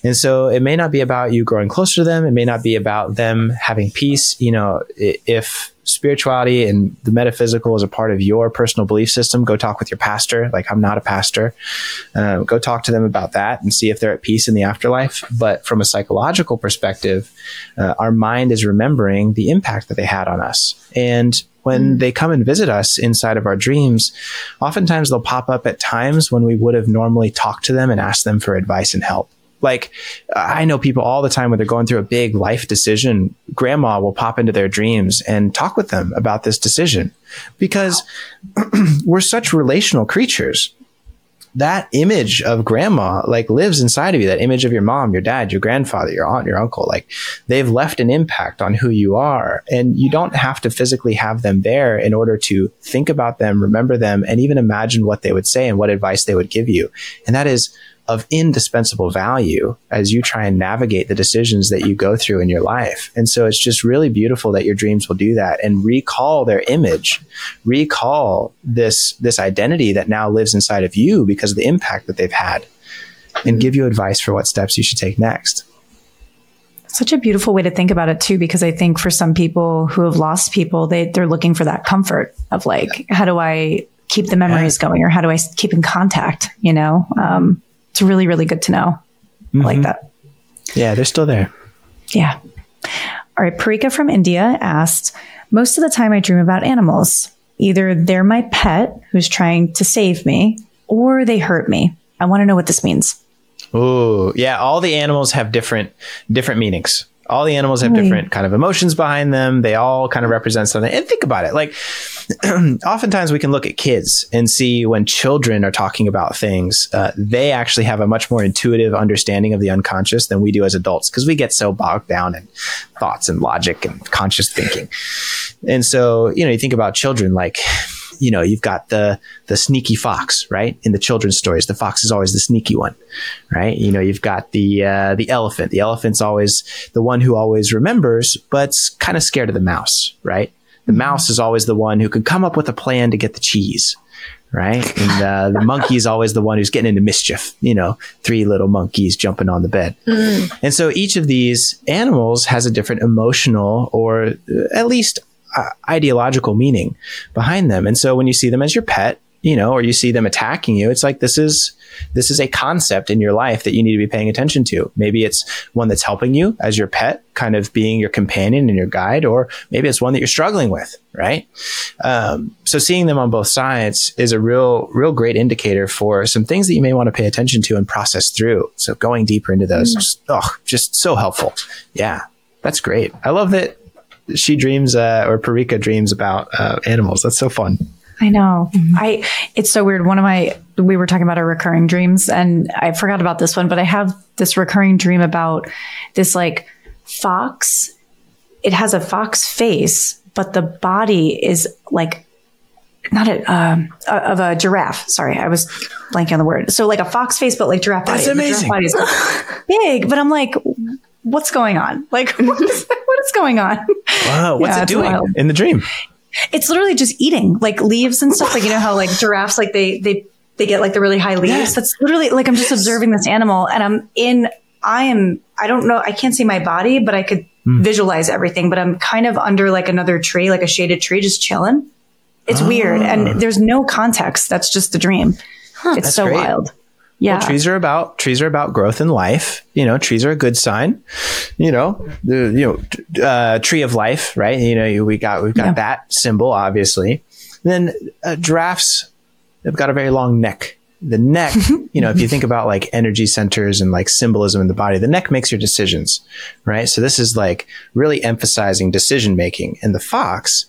And so it may not be about you growing closer to them. It may not be about them having peace. You know, if spirituality and the metaphysical is a part of your personal belief system, go talk with your pastor. Like I'm not a pastor. Uh, go talk to them about that and see if they're at peace in the afterlife. But from a psychological perspective, uh, our mind is remembering the impact that they had on us. And when they come and visit us inside of our dreams, oftentimes they'll pop up at times when we would have normally talked to them and asked them for advice and help. Like, I know people all the time when they're going through a big life decision, grandma will pop into their dreams and talk with them about this decision because we're such relational creatures. That image of grandma like lives inside of you. That image of your mom your dad your grandfather your aunt your uncle like they've left an impact on who you are. And you don't have to physically have them there in order to think about them remember them and even imagine what they would say and what advice they would give you. And that is of indispensable value as you try and navigate the decisions that you go through in your life. And so it's just really beautiful that your dreams will do that and recall their image, recall this, this identity that now lives inside of you because of the impact that they've had and give you advice for what steps you should take next. Such a beautiful way to think about it too, because I think for some people who have lost people, they they're looking for that comfort of like, how do I keep the memories going, or how do I keep in contact? You know, um, it's really really good to know. I like mm-hmm. that. Yeah, they're still there. Yeah. All right. Parika from India asked Most of the time I dream about animals. Either they're my pet who's trying to save me or they hurt me. I want to know what this means. Ooh, yeah. All the animals have different different meanings. All the animals have different kind of emotions behind them. They all kind of represent something. And think about it. Like, oftentimes we can look at kids and see when children are talking about things, uh, they actually have a much more intuitive understanding of the unconscious than we do as adults because we get so bogged down in thoughts and logic and conscious thinking. And so, you know, you think about children like, you know, you've got the the sneaky fox, right? In the children's stories, the fox is always the sneaky one, right? You know, you've got the uh, the elephant. The elephant's always the one who always remembers, but's kind of scared of the mouse, right? The mouse is always the one who can come up with a plan to get the cheese, right? And uh, the monkey is always the one who's getting into mischief. You know, three little monkeys jumping on the bed. And so each of these animals has a different emotional or uh, at least uh, ideological meaning behind them. And so when you see them as your pet, you know, or you see them attacking you, it's like this is this is a concept in your life that you need to be paying attention to. Maybe it's one that's helping you as your pet, kind of being your companion and your guide, or maybe it's one that you're struggling with, right? Um, so seeing them on both sides is a real, real great indicator for some things that you may want to pay attention to and process through. So going deeper into those, just, oh, just so helpful. Yeah, that's great. I love that she dreams uh, or Parika dreams about uh, animals. That's so fun. I know. I it's so weird. One of my we were talking about our recurring dreams and I forgot about this one, but I have this recurring dream about this like fox. It has a fox face, but the body is like not a um, uh, of a giraffe. Sorry, I was blanking on the word. So like a fox face, but like giraffe body. That's The giraffe amazing. body is big, but I'm like, what's going on? Like, what is, what is going on? Wow, what's Yeah, it doing wild. in the dream? It's literally just eating like leaves and stuff. Like you know how like giraffes like they they they get like the really high leaves. That's literally like I'm just observing this animal and I'm in. I am. I don't know. I can't see my body, but I could Hmm. visualize everything. But I'm kind of under like another tree, like a shaded tree, just chilling. It's weird, and there's no context. That's just the dream. it's so great. wild. Yeah. trees are about trees are about growth and life. You know, trees are a good sign. You know, the you know uh, tree of life, right? You know, you- we got we've got Yeah. that symbol, obviously. then uh, giraffes, they've got a very long neck. The neck, you know, if you think about like energy centers and like symbolism in the body, the neck makes your decisions, right? So this is like really emphasizing decision making. And the fox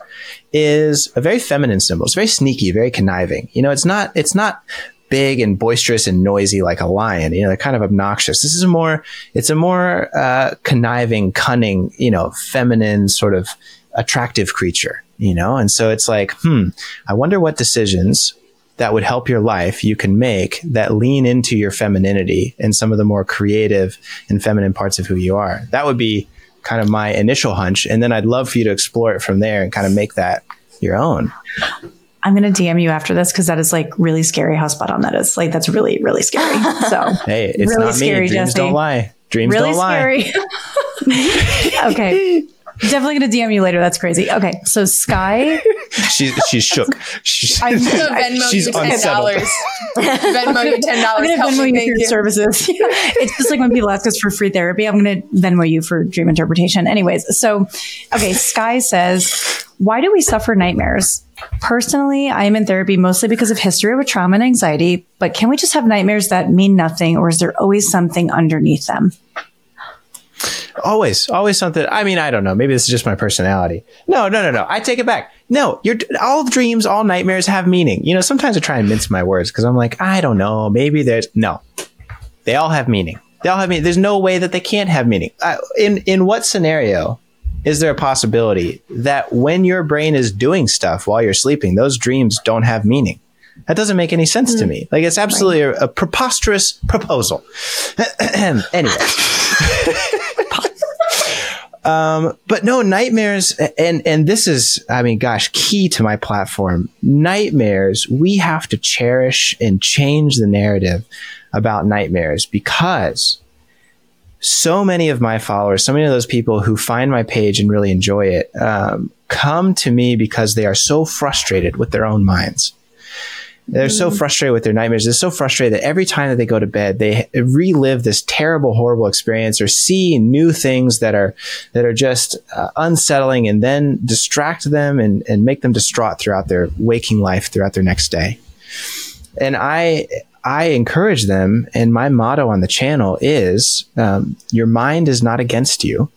is a very feminine symbol. It's very sneaky, very conniving. You know, it's not, it's not big and boisterous and noisy like a lion. You know, they're kind of obnoxious. This is a more, it's a more uh, conniving, cunning, you know, feminine sort of attractive creature. You know, and so it's like, hmm, I wonder what decisions that would help your life you can make that lean into your femininity and some of the more creative and feminine parts of who you are. That would be kind of my initial hunch. And then I'd love for you to explore it from there and kind of make that your own. I'm gonna DM you after this because that is like really scary. How spot on that is. Like that's really really scary. So Hey, it's Really not me. scary, Dreams Jesse. don't lie. Dreams really don't lie. okay. Definitely gonna DM you later. That's crazy. Okay, so Sky, She's she's shook. She's, I'm gonna Venmo she's you ten unsettled. dollars. Venmo you ten I'm dollars. gonna Venmo you for your you. services. it's just like when people ask us for free therapy. I'm gonna Venmo you for dream interpretation. Anyways, so okay, Sky says, why do we suffer nightmares? Personally, I am in therapy mostly because of history with trauma and anxiety. But can we just have nightmares that mean nothing, or is there always something underneath them? Always, always something. I mean, I don't know. Maybe this is just my personality. No, no, no, no. I take it back. No, you're all dreams, all nightmares have meaning. You know, sometimes I try and mince my words because I'm like, I don't know. Maybe there's no. They all have meaning. They all have meaning. There's no way that they can't have meaning. In in what scenario is there a possibility that when your brain is doing stuff while you're sleeping, those dreams don't have meaning? That doesn't make any sense to me. Like it's absolutely a, a preposterous proposal. anyway. Um, but no nightmares and and this is i mean gosh key to my platform nightmares we have to cherish and change the narrative about nightmares because so many of my followers so many of those people who find my page and really enjoy it um, come to me because they are so frustrated with their own minds they're so frustrated with their nightmares. They're so frustrated that every time that they go to bed, they relive this terrible, horrible experience or see new things that are that are just uh, unsettling, and then distract them and and make them distraught throughout their waking life, throughout their next day. And I I encourage them, and my motto on the channel is: um, Your mind is not against you;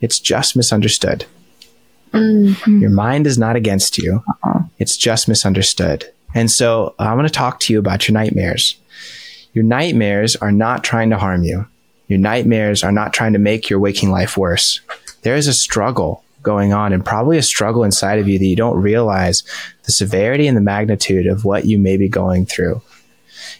it's just misunderstood. Your mind is not against you; it's just misunderstood. And so I'm going to talk to you about your nightmares. Your nightmares are not trying to harm you. Your nightmares are not trying to make your waking life worse. There is a struggle going on and probably a struggle inside of you that you don't realize the severity and the magnitude of what you may be going through.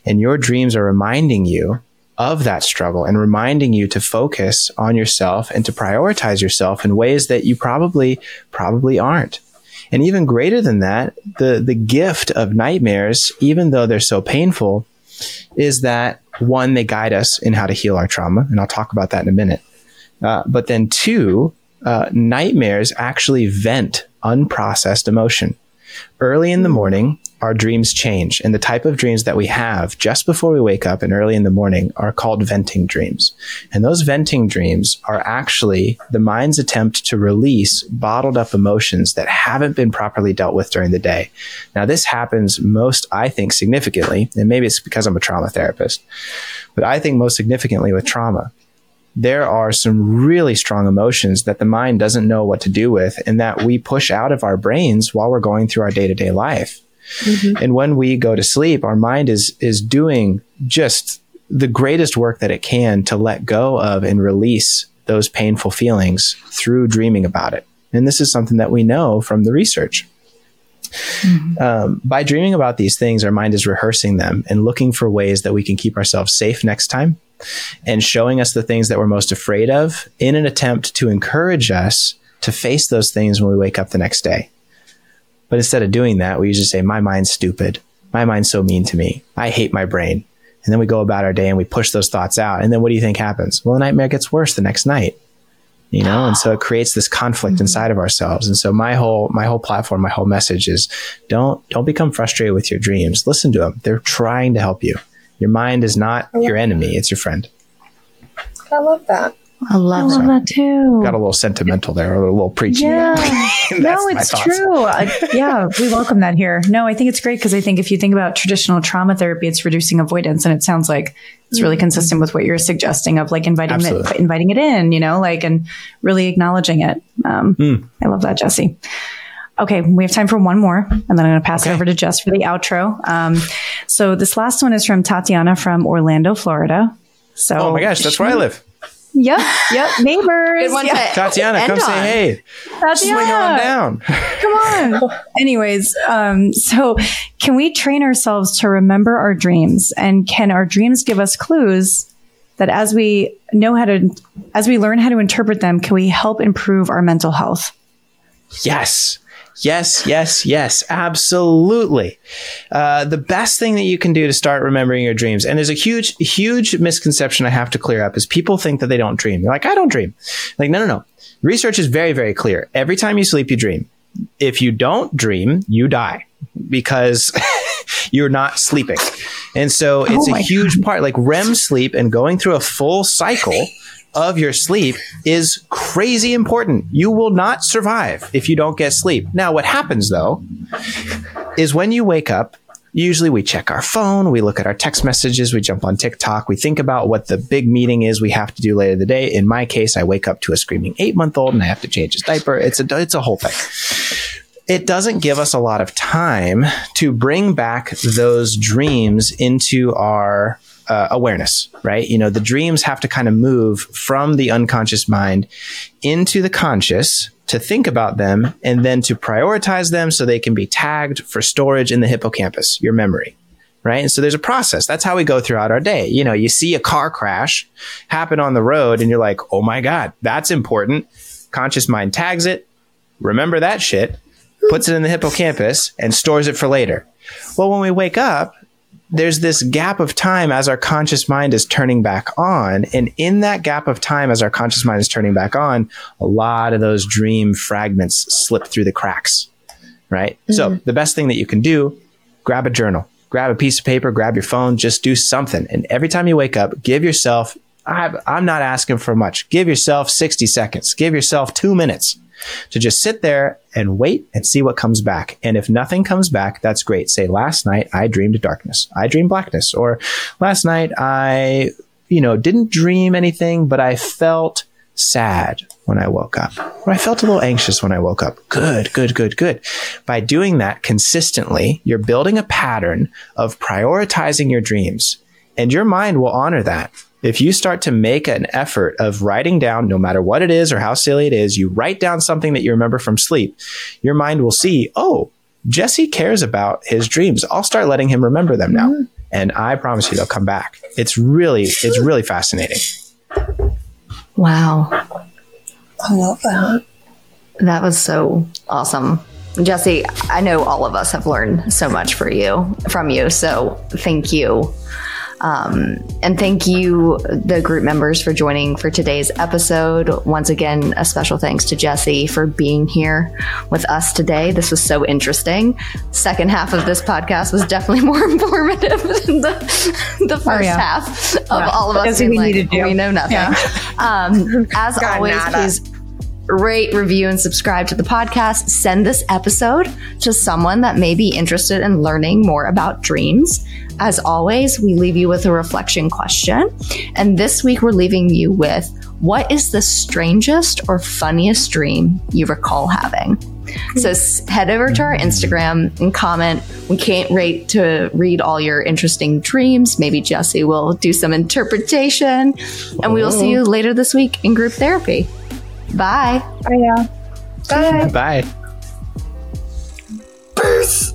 And your dreams are reminding you of that struggle and reminding you to focus on yourself and to prioritize yourself in ways that you probably, probably aren't. And even greater than that, the, the gift of nightmares, even though they're so painful, is that one, they guide us in how to heal our trauma. And I'll talk about that in a minute. Uh, but then two, uh, nightmares actually vent unprocessed emotion. Early in the morning, our dreams change. And the type of dreams that we have just before we wake up and early in the morning are called venting dreams. And those venting dreams are actually the mind's attempt to release bottled up emotions that haven't been properly dealt with during the day. Now, this happens most, I think, significantly, and maybe it's because I'm a trauma therapist, but I think most significantly with trauma there are some really strong emotions that the mind doesn't know what to do with and that we push out of our brains while we're going through our day to day life. Mm-hmm. And when we go to sleep, our mind is, is doing just the greatest work that it can to let go of and release those painful feelings through dreaming about it. And this is something that we know from the research. Mm-hmm. Um, by dreaming about these things, our mind is rehearsing them and looking for ways that we can keep ourselves safe next time and showing us the things that we're most afraid of in an attempt to encourage us to face those things when we wake up the next day. But instead of doing that, we usually say, My mind's stupid. My mind's so mean to me. I hate my brain. And then we go about our day and we push those thoughts out. And then what do you think happens? Well, the nightmare gets worse the next night. You know, and so it creates this conflict mm-hmm. inside of ourselves. And so my whole my whole platform, my whole message is don't don't become frustrated with your dreams. Listen to them. They're trying to help you. Your mind is not your enemy, it's your friend. I love that. I love, I love that too. Got a little sentimental there, a little preachy. Yeah. no, it's true. Uh, yeah, we welcome that here. No, I think it's great because I think if you think about traditional trauma therapy, it's reducing avoidance, and it sounds like it's really mm-hmm. consistent with what you're suggesting of like inviting it, inviting it in, you know, like and really acknowledging it. Um, mm. I love that, Jesse. Okay, we have time for one more, and then I'm going to pass okay. it over to Jess for the outro. Um, so this last one is from Tatiana from Orlando, Florida. So, oh my gosh, that's where I live. Yep, yep, neighbors. Yep. Tatiana, come on. say hey. Tatiana, swing on down. Come on. Anyways, um, so can we train ourselves to remember our dreams, and can our dreams give us clues that as we know how to, as we learn how to interpret them, can we help improve our mental health? Yes. Yes, yes, yes, absolutely. Uh, the best thing that you can do to start remembering your dreams, and there's a huge, huge misconception I have to clear up is people think that they don't dream. They're like, I don't dream. Like, no, no, no. Research is very, very clear. Every time you sleep, you dream. If you don't dream, you die because you're not sleeping. And so it's oh a huge God. part, like REM sleep and going through a full cycle of your sleep is crazy important. You will not survive if you don't get sleep. Now, what happens though is when you wake up, usually we check our phone, we look at our text messages, we jump on TikTok, we think about what the big meeting is we have to do later the day. In my case, I wake up to a screaming eight month old and I have to change his diaper. It's a, it's a whole thing. It doesn't give us a lot of time to bring back those dreams into our uh, awareness, right? You know, the dreams have to kind of move from the unconscious mind into the conscious to think about them and then to prioritize them so they can be tagged for storage in the hippocampus, your memory. Right. And so there's a process. That's how we go throughout our day. You know, you see a car crash happen on the road and you're like, oh my God, that's important. Conscious mind tags it, remember that shit, puts it in the hippocampus and stores it for later. Well, when we wake up, there's this gap of time as our conscious mind is turning back on. And in that gap of time, as our conscious mind is turning back on, a lot of those dream fragments slip through the cracks. Right. Mm-hmm. So the best thing that you can do, grab a journal, grab a piece of paper, grab your phone, just do something. And every time you wake up, give yourself, i am not asking for much. Give yourself 60 seconds, give yourself two minutes to just sit there and wait and see what comes back. And if nothing comes back, that's great. Say, last night I dreamed darkness. I dreamed blackness. Or last night I, you know, didn't dream anything, but I felt sad when I woke up, or I felt a little anxious when I woke up. Good, good, good, good. By doing that consistently, you're building a pattern of prioritizing your dreams, and your mind will honor that if you start to make an effort of writing down, no matter what it is or how silly it is, you write down something that you remember from sleep, your mind will see, oh, Jesse cares about his dreams. I'll start letting him remember them now. Mm-hmm. And I promise you they'll come back. It's really, it's really fascinating. Wow. I love that. That was so awesome. Jesse, I know all of us have learned so much for you from you. So thank you. Um, and thank you, the group members, for joining for today's episode. Once again, a special thanks to Jesse for being here with us today. This was so interesting. Second half of this podcast was definitely more informative than the, the first Oh, yeah. half of Yeah. all of us being we like, need to do. we know nothing. Um, as Got always, nada. please rate, review, and subscribe to the podcast. Send this episode to someone that may be interested in learning more about dreams. As always, we leave you with a reflection question. And this week, we're leaving you with what is the strangest or funniest dream you recall having? So head over to our Instagram and comment. We can't wait to read all your interesting dreams. Maybe Jesse will do some interpretation. And we will see you later this week in group therapy. Bye. Bye. Bye. Peace.